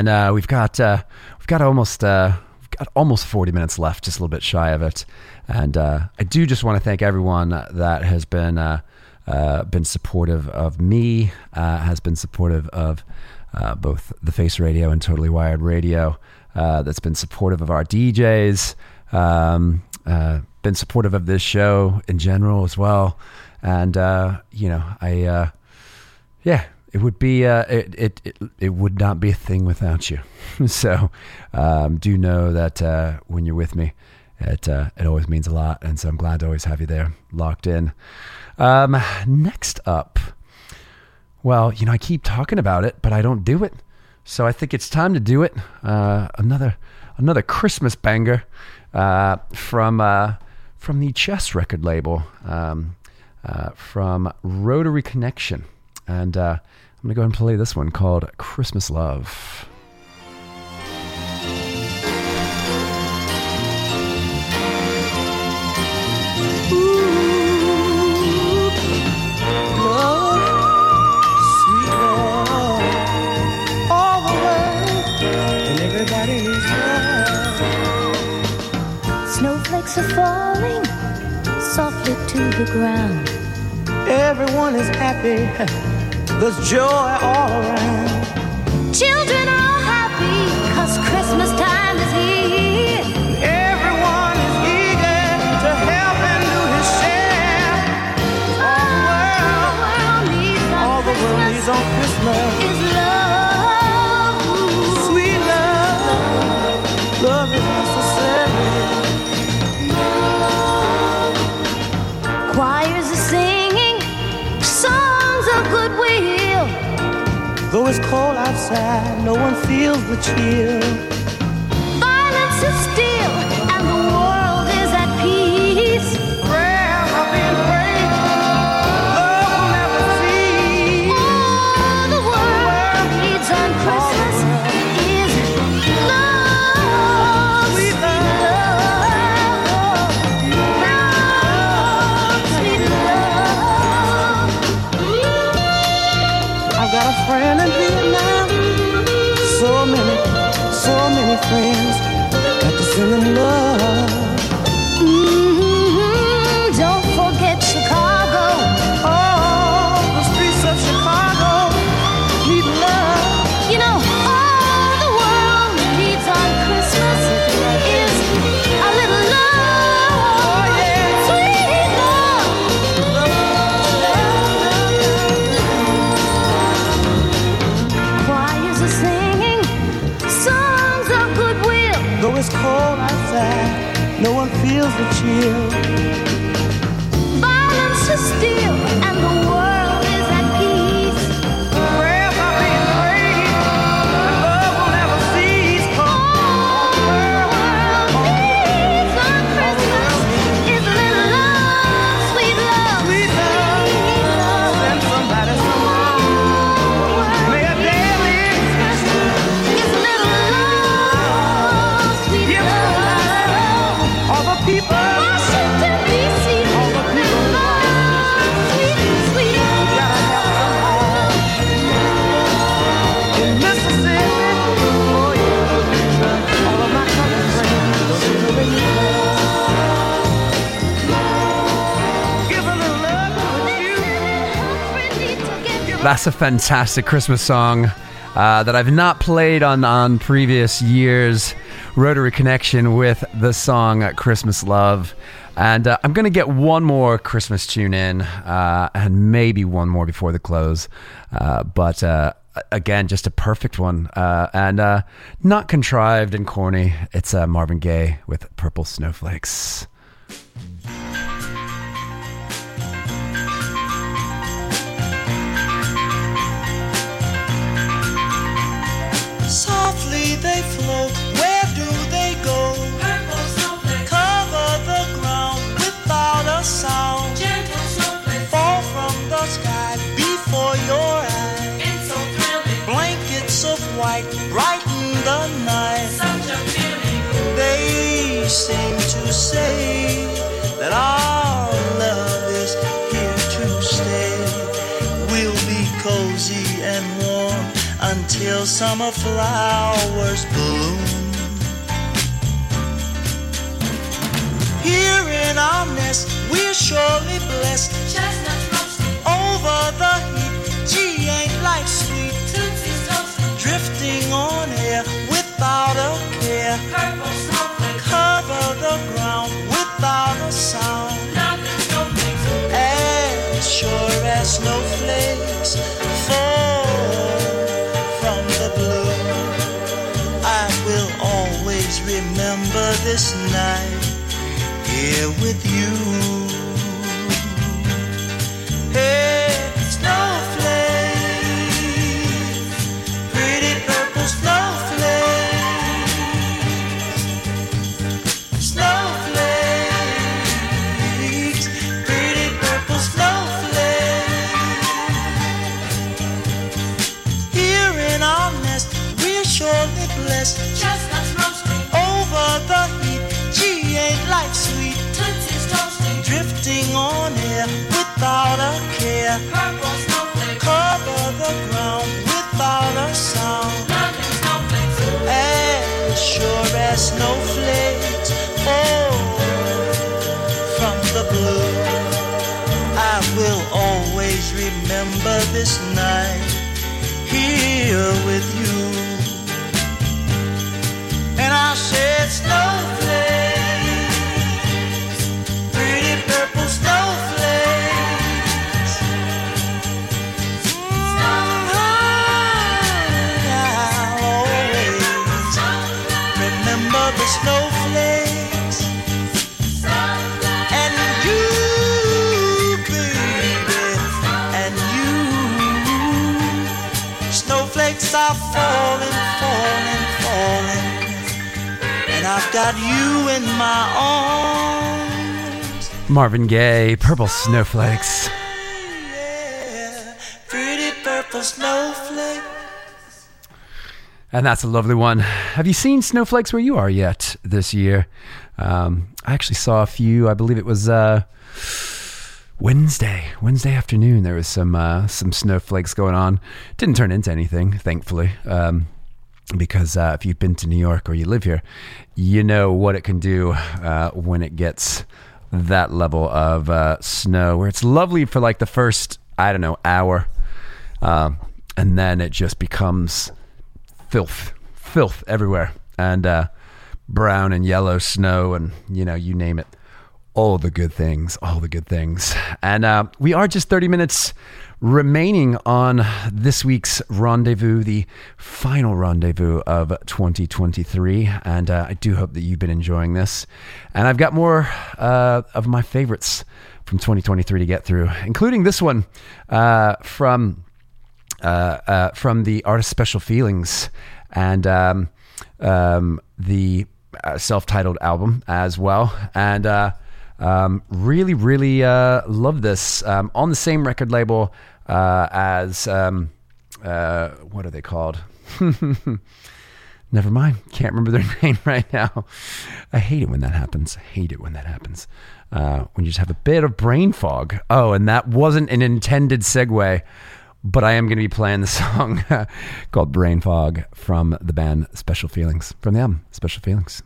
And uh, we've got uh, we've got almost uh, we've got almost forty minutes left, just a little bit shy of it. And uh, I do just want to thank everyone that has been uh, uh, been supportive of me, has been supportive of both the Face Radio and Totally Wired Radio. That's been supportive of our DJs. Um, been supportive of this show in general as well. And you know, I yeah, it would be uh, it, it it it would not be a thing without you. so um, do know that uh, when you're with me, it uh, it always means a lot, and so I'm glad to always have you there, locked in. Um, next up, well, you know, I keep talking about it, but I don't do it. So I think it's time to do it. Uh, another another Christmas banger uh, from uh, from the Chess record label, um, from Rotary Connection, and I'm gonna go ahead and play this one called Christmas Love. Love, sweet love, all the way, and everybody needs love. Snowflakes are falling softly to the ground. Everyone is happy. There's joy all around. Children outside, no one feels the chill. That's a fantastic Christmas song uh, that I've not played on, on previous years. Rotary Connection with the song Christmas Love. And uh, I'm going to get one more Christmas tune in uh, and maybe one more before the close. Uh, but uh, again, just a perfect one uh, and not contrived and corny. It's Marvin Gaye with Purple Snowflakes. to say that our love is here to stay. We'll be cozy and warm until summer flowers bloom. Here in our nest, we're surely blessed snowflakes fall from the blue, I will always remember this night here with you. Drifting on air without a care. purple snowflakes, Cover the ground without a sound. As sure as snowflakes fall from the blue. I will always remember this night here with you. And I said, snowflakes, got you in my arms. Marvin Gaye, Purple Snowflakes. Yeah, pretty purple snowflake. And that's a lovely one. Have you seen snowflakes where you are yet this year? Um, I actually saw a few. I believe it was uh, Wednesday, Wednesday afternoon. There was some uh, some snowflakes going on. Didn't turn into anything, thankfully, um, because uh, if you've been to New York or you live here, you know what it can do uh, when it gets that level of uh, snow. Where it's lovely for like the first I don't know hour, um, and then it just becomes filth, filth everywhere, and uh, brown and yellow snow, and you know, you name it, all the good things, all the good things. And uh, we are just 30 minutes remaining on this week's rendezvous, the final rendezvous of 2023. And uh, I do hope that you've been enjoying this. And I've got more uh, of my favorites from 2023 to get through, including this one uh, from uh, uh, from the artist Special Feelings and um, um, the uh, self-titled album as well, and um, really, really uh, love this um, on the same record label uh, as um, uh, what are they called? Never mind. Can't remember their name right now. I hate it when that happens. I hate it when that happens. Uh, when you just have a bit of brain fog. Oh, and that wasn't an intended segue, but I am going to be playing the song called Brain Fog from the band Special Feelings, from the album Special Feelings.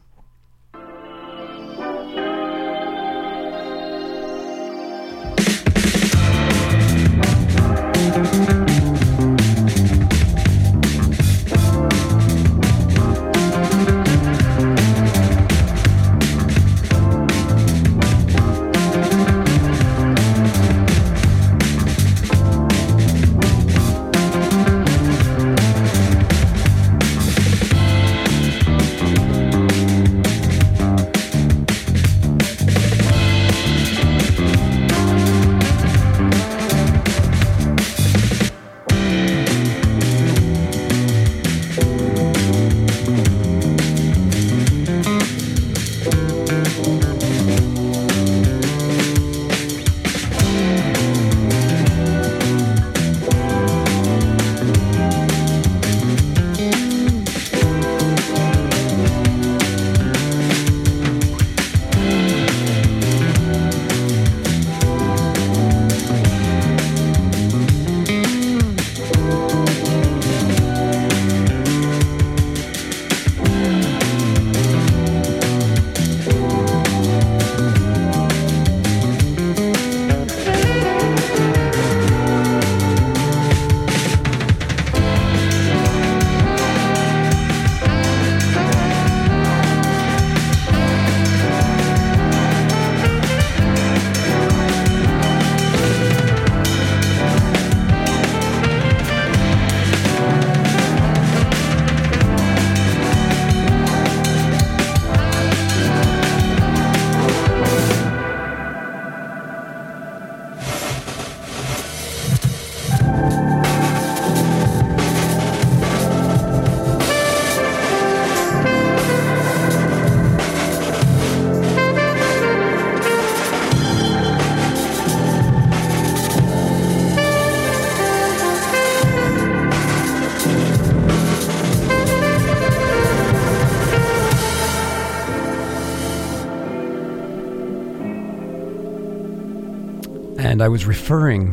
I was referring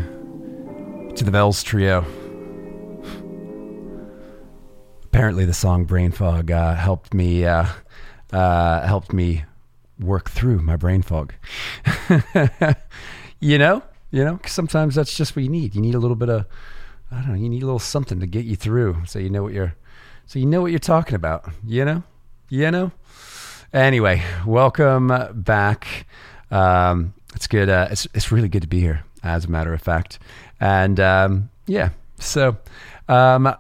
to the Bells Trio. Apparently, the song "Brain Fog" uh, helped me uh, uh, helped me work through my brain fog. you know, you know, sometimes that's just what you need. You need a little bit of, I don't know, you need a little something to get you through, so you know what you're, so you know what you're talking about. You know, you know. Anyway, welcome back. Um, it's good. Uh, it's it's really good to be here, as a matter of fact. And um, yeah, so um,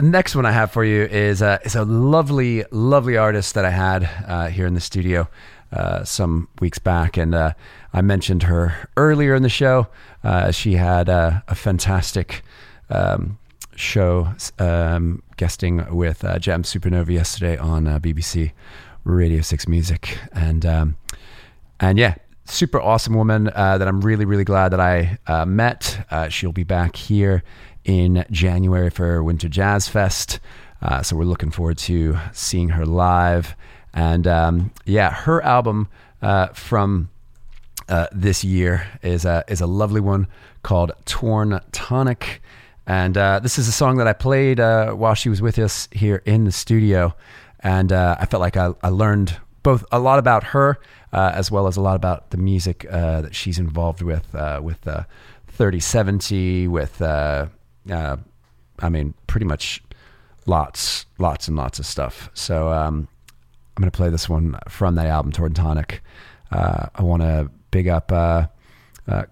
next one I have for you is uh, is a lovely, lovely artist that I had uh, here in the studio uh, some weeks back, and uh, I mentioned her earlier in the show. Uh, she had a fantastic um, show um, guesting with uh, Jamz Supernova yesterday on uh, BBC Radio Six Music, and um, and yeah, super awesome woman uh, that I'm really really glad that I uh, met. Uh, she'll be back here in January for Winter Jazz Fest, uh, so we're looking forward to seeing her live. And um, yeah, her album uh, from uh, this year is a is a lovely one called Torn Tonic, and this is a song that I played while she was with us here in the studio, and I felt like I, I learned both a lot about her uh, as well as a lot about the music uh, that she's involved with uh, with uh, 3070 with uh, uh, I mean pretty much lots lots and lots of stuff. So um, I'm going to play this one from that album, Torn Tonic. I want to big up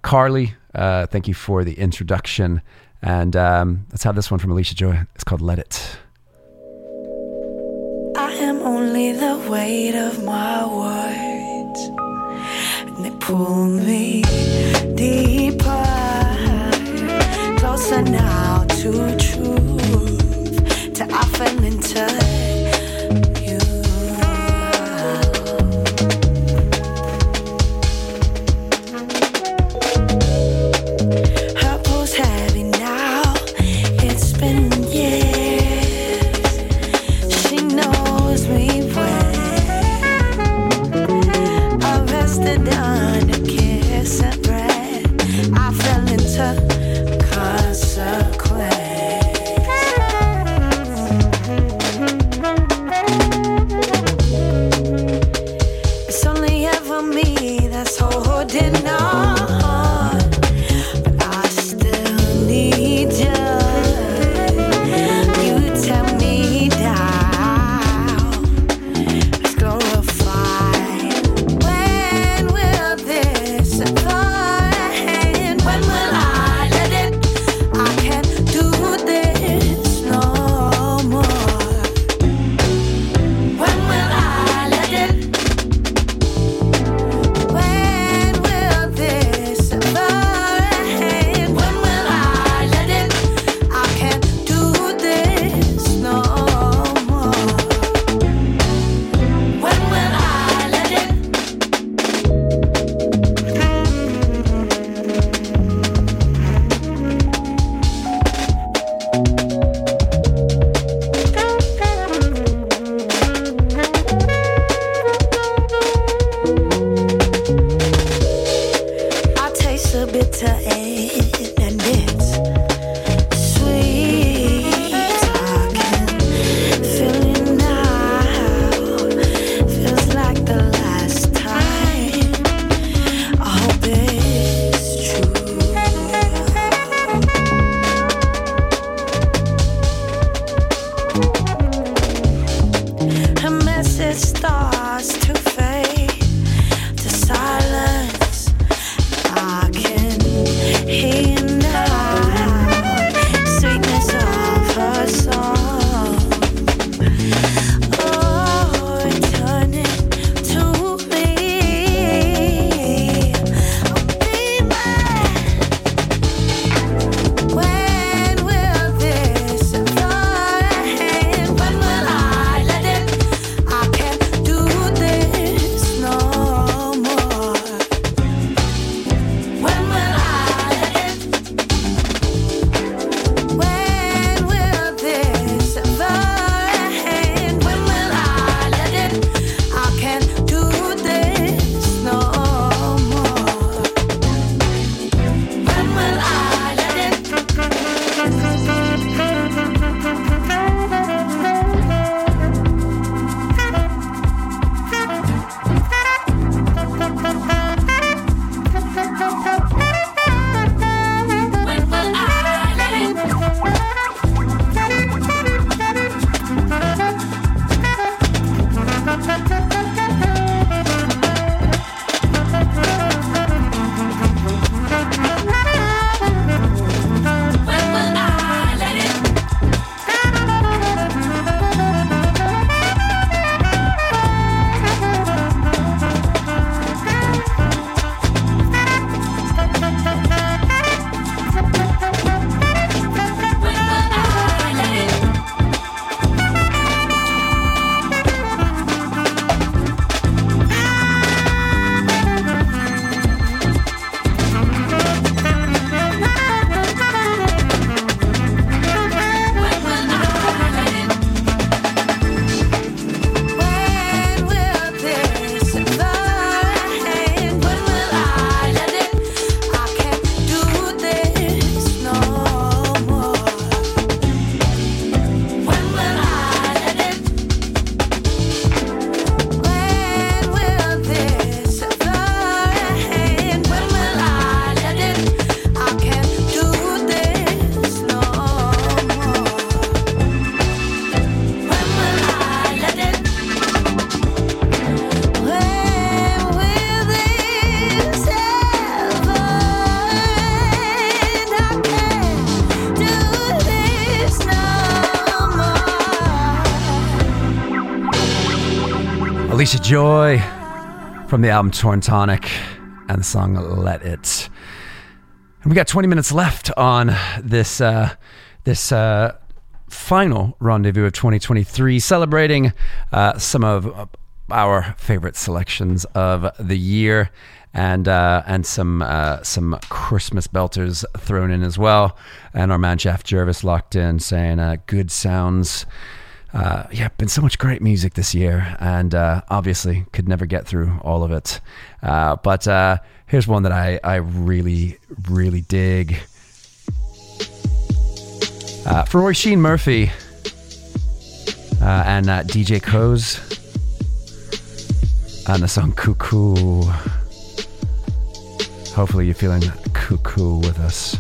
Carly. Thank you for the introduction. And um, let's have this one from Alicia Joy. It's called Let It. Am only the weight of my words, and they pull me deeper, closer now to Joy from the album Torn Tonic and the song Let It. And we got 20 minutes left on this uh, this uh, final rendezvous of 2023, celebrating uh, some of our favorite selections of the year. And uh, and some uh, some Christmas belters thrown in as well, and our man Jeff Jervis locked in saying uh, good sounds uh, yeah, been so much great music this year, and uh, obviously could never get through all of it. Uh, but uh, here's one that I, I really, really dig. Uh, for Roisin Murphy uh, and DJ Koze, and the song Cuckoo. Hopefully, you're feeling cuckoo with us.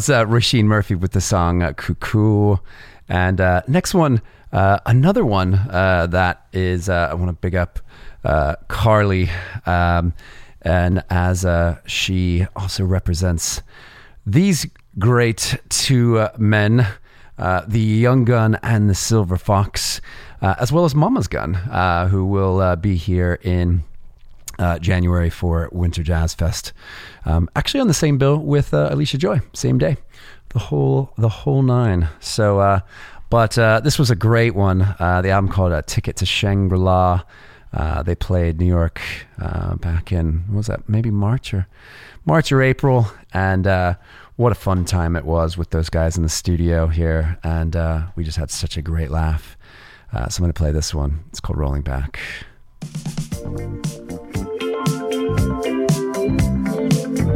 Was uh, Roisin Murphy with the song uh, Cuckoo. And uh, next one, uh, another one uh, that is, uh, I want to big up Carly. Um, and as she also represents these great two men, uh, the Young Gun and the Silver Fox, as well as Mama's Gun, uh, who will be here in uh, January for Winter Jazz Fest. Um, actually, on the same bill with uh, Alicia Joy, same day, the whole the whole nine. So, uh, but uh, this was a great one. Uh, the album called uh, "Ticket to Shangri La." They played New York back in what was that maybe March or March or April, and what a fun time it was with those guys in the studio here, and we just had such a great laugh. So I'm going to play this one. It's called "Rolling Back."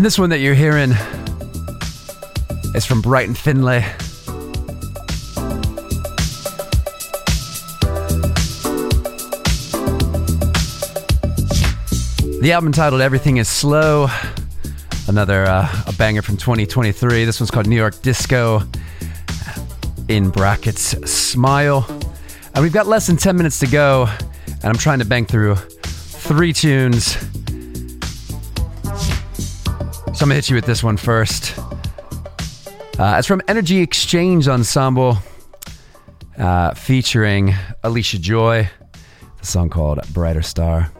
And this one that you're hearing is from Brighton Finlay. The album titled Everything is Slow. Another uh, a banger from 2023. This one's called New York Disco. In brackets, Smile. And we've got less than 10 minutes to go. And I'm trying to bang through three tunes. So I'm gonna hit you with this one first. Uh, it's from Energy Exchange Ensemble, uh, featuring Alicia Joy. The song called Brighter Star.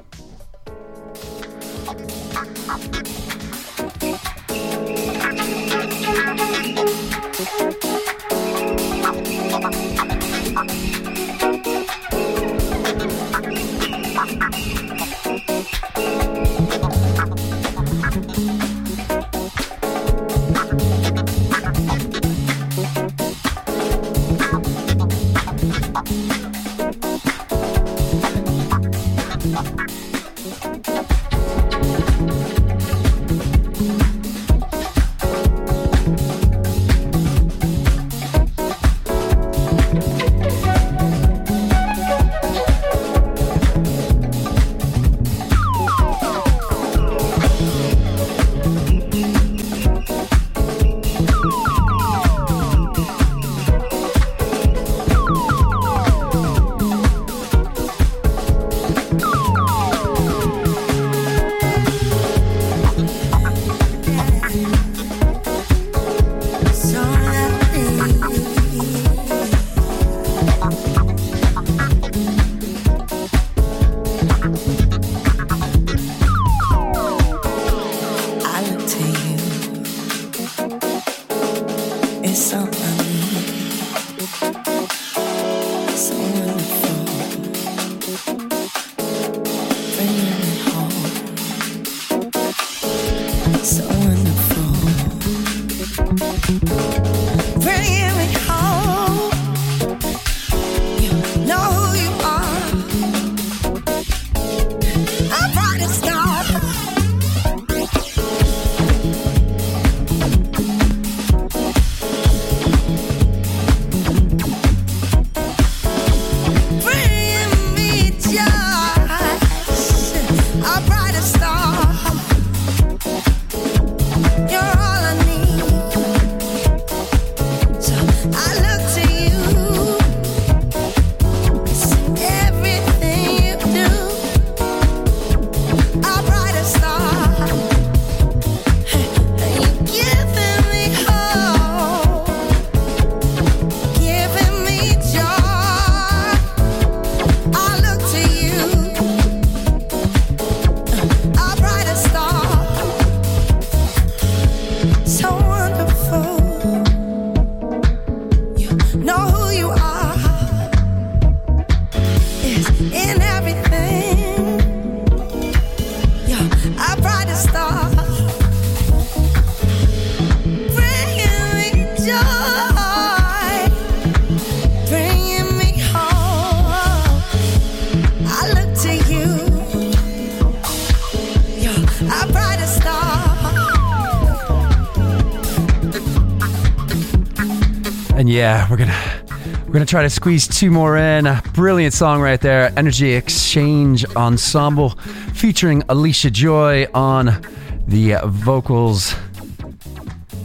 Try to squeeze two more in. Brilliant song right there, Energy Exchange Ensemble, featuring Alicia Joy on the vocals.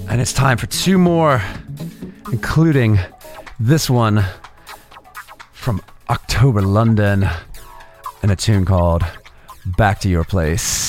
And it's time for two more, including this one from October London, and a tune called "Back to Your Place."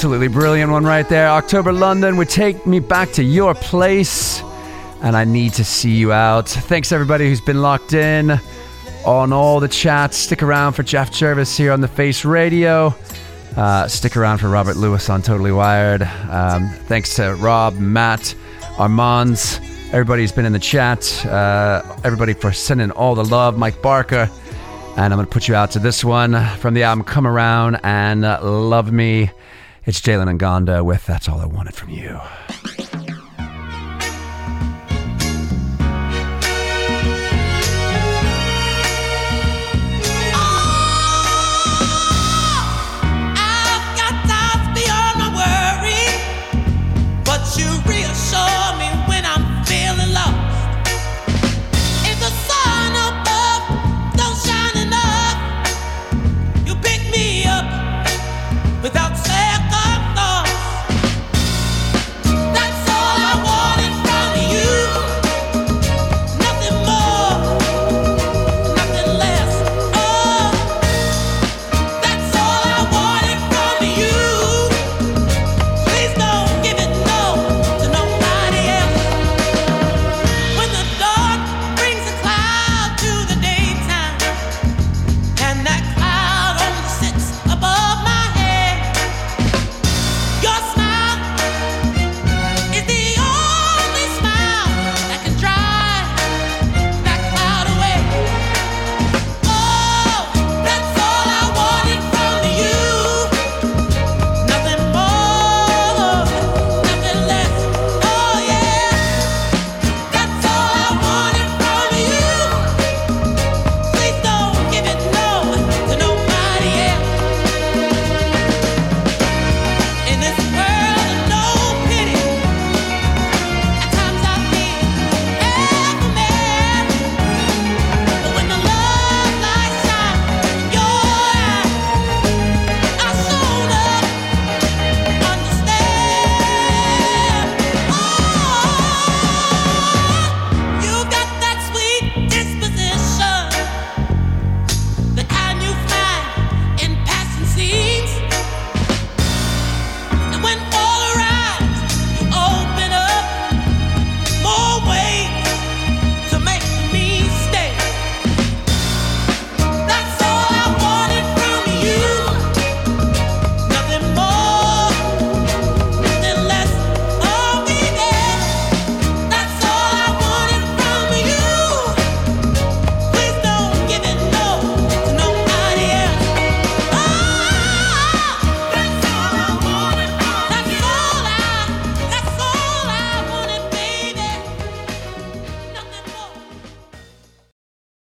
Absolutely brilliant one right there. October London would take me back to your place, and I need to see you out. Thanks everybody who's been locked in on all the chats. Stick around for Jeff Jervis here on the Face Radio. Uh, stick around for Robert Lewis on Totally Wired. Um, thanks to Rob, Matt, Armands, everybody who's been in the chat. Uh, everybody for sending all the love. Mike Barker. And I'm going to put you out to this one from the album Come Around and Love Me. It's Jalen Ngonda with That's All I Wanted From You.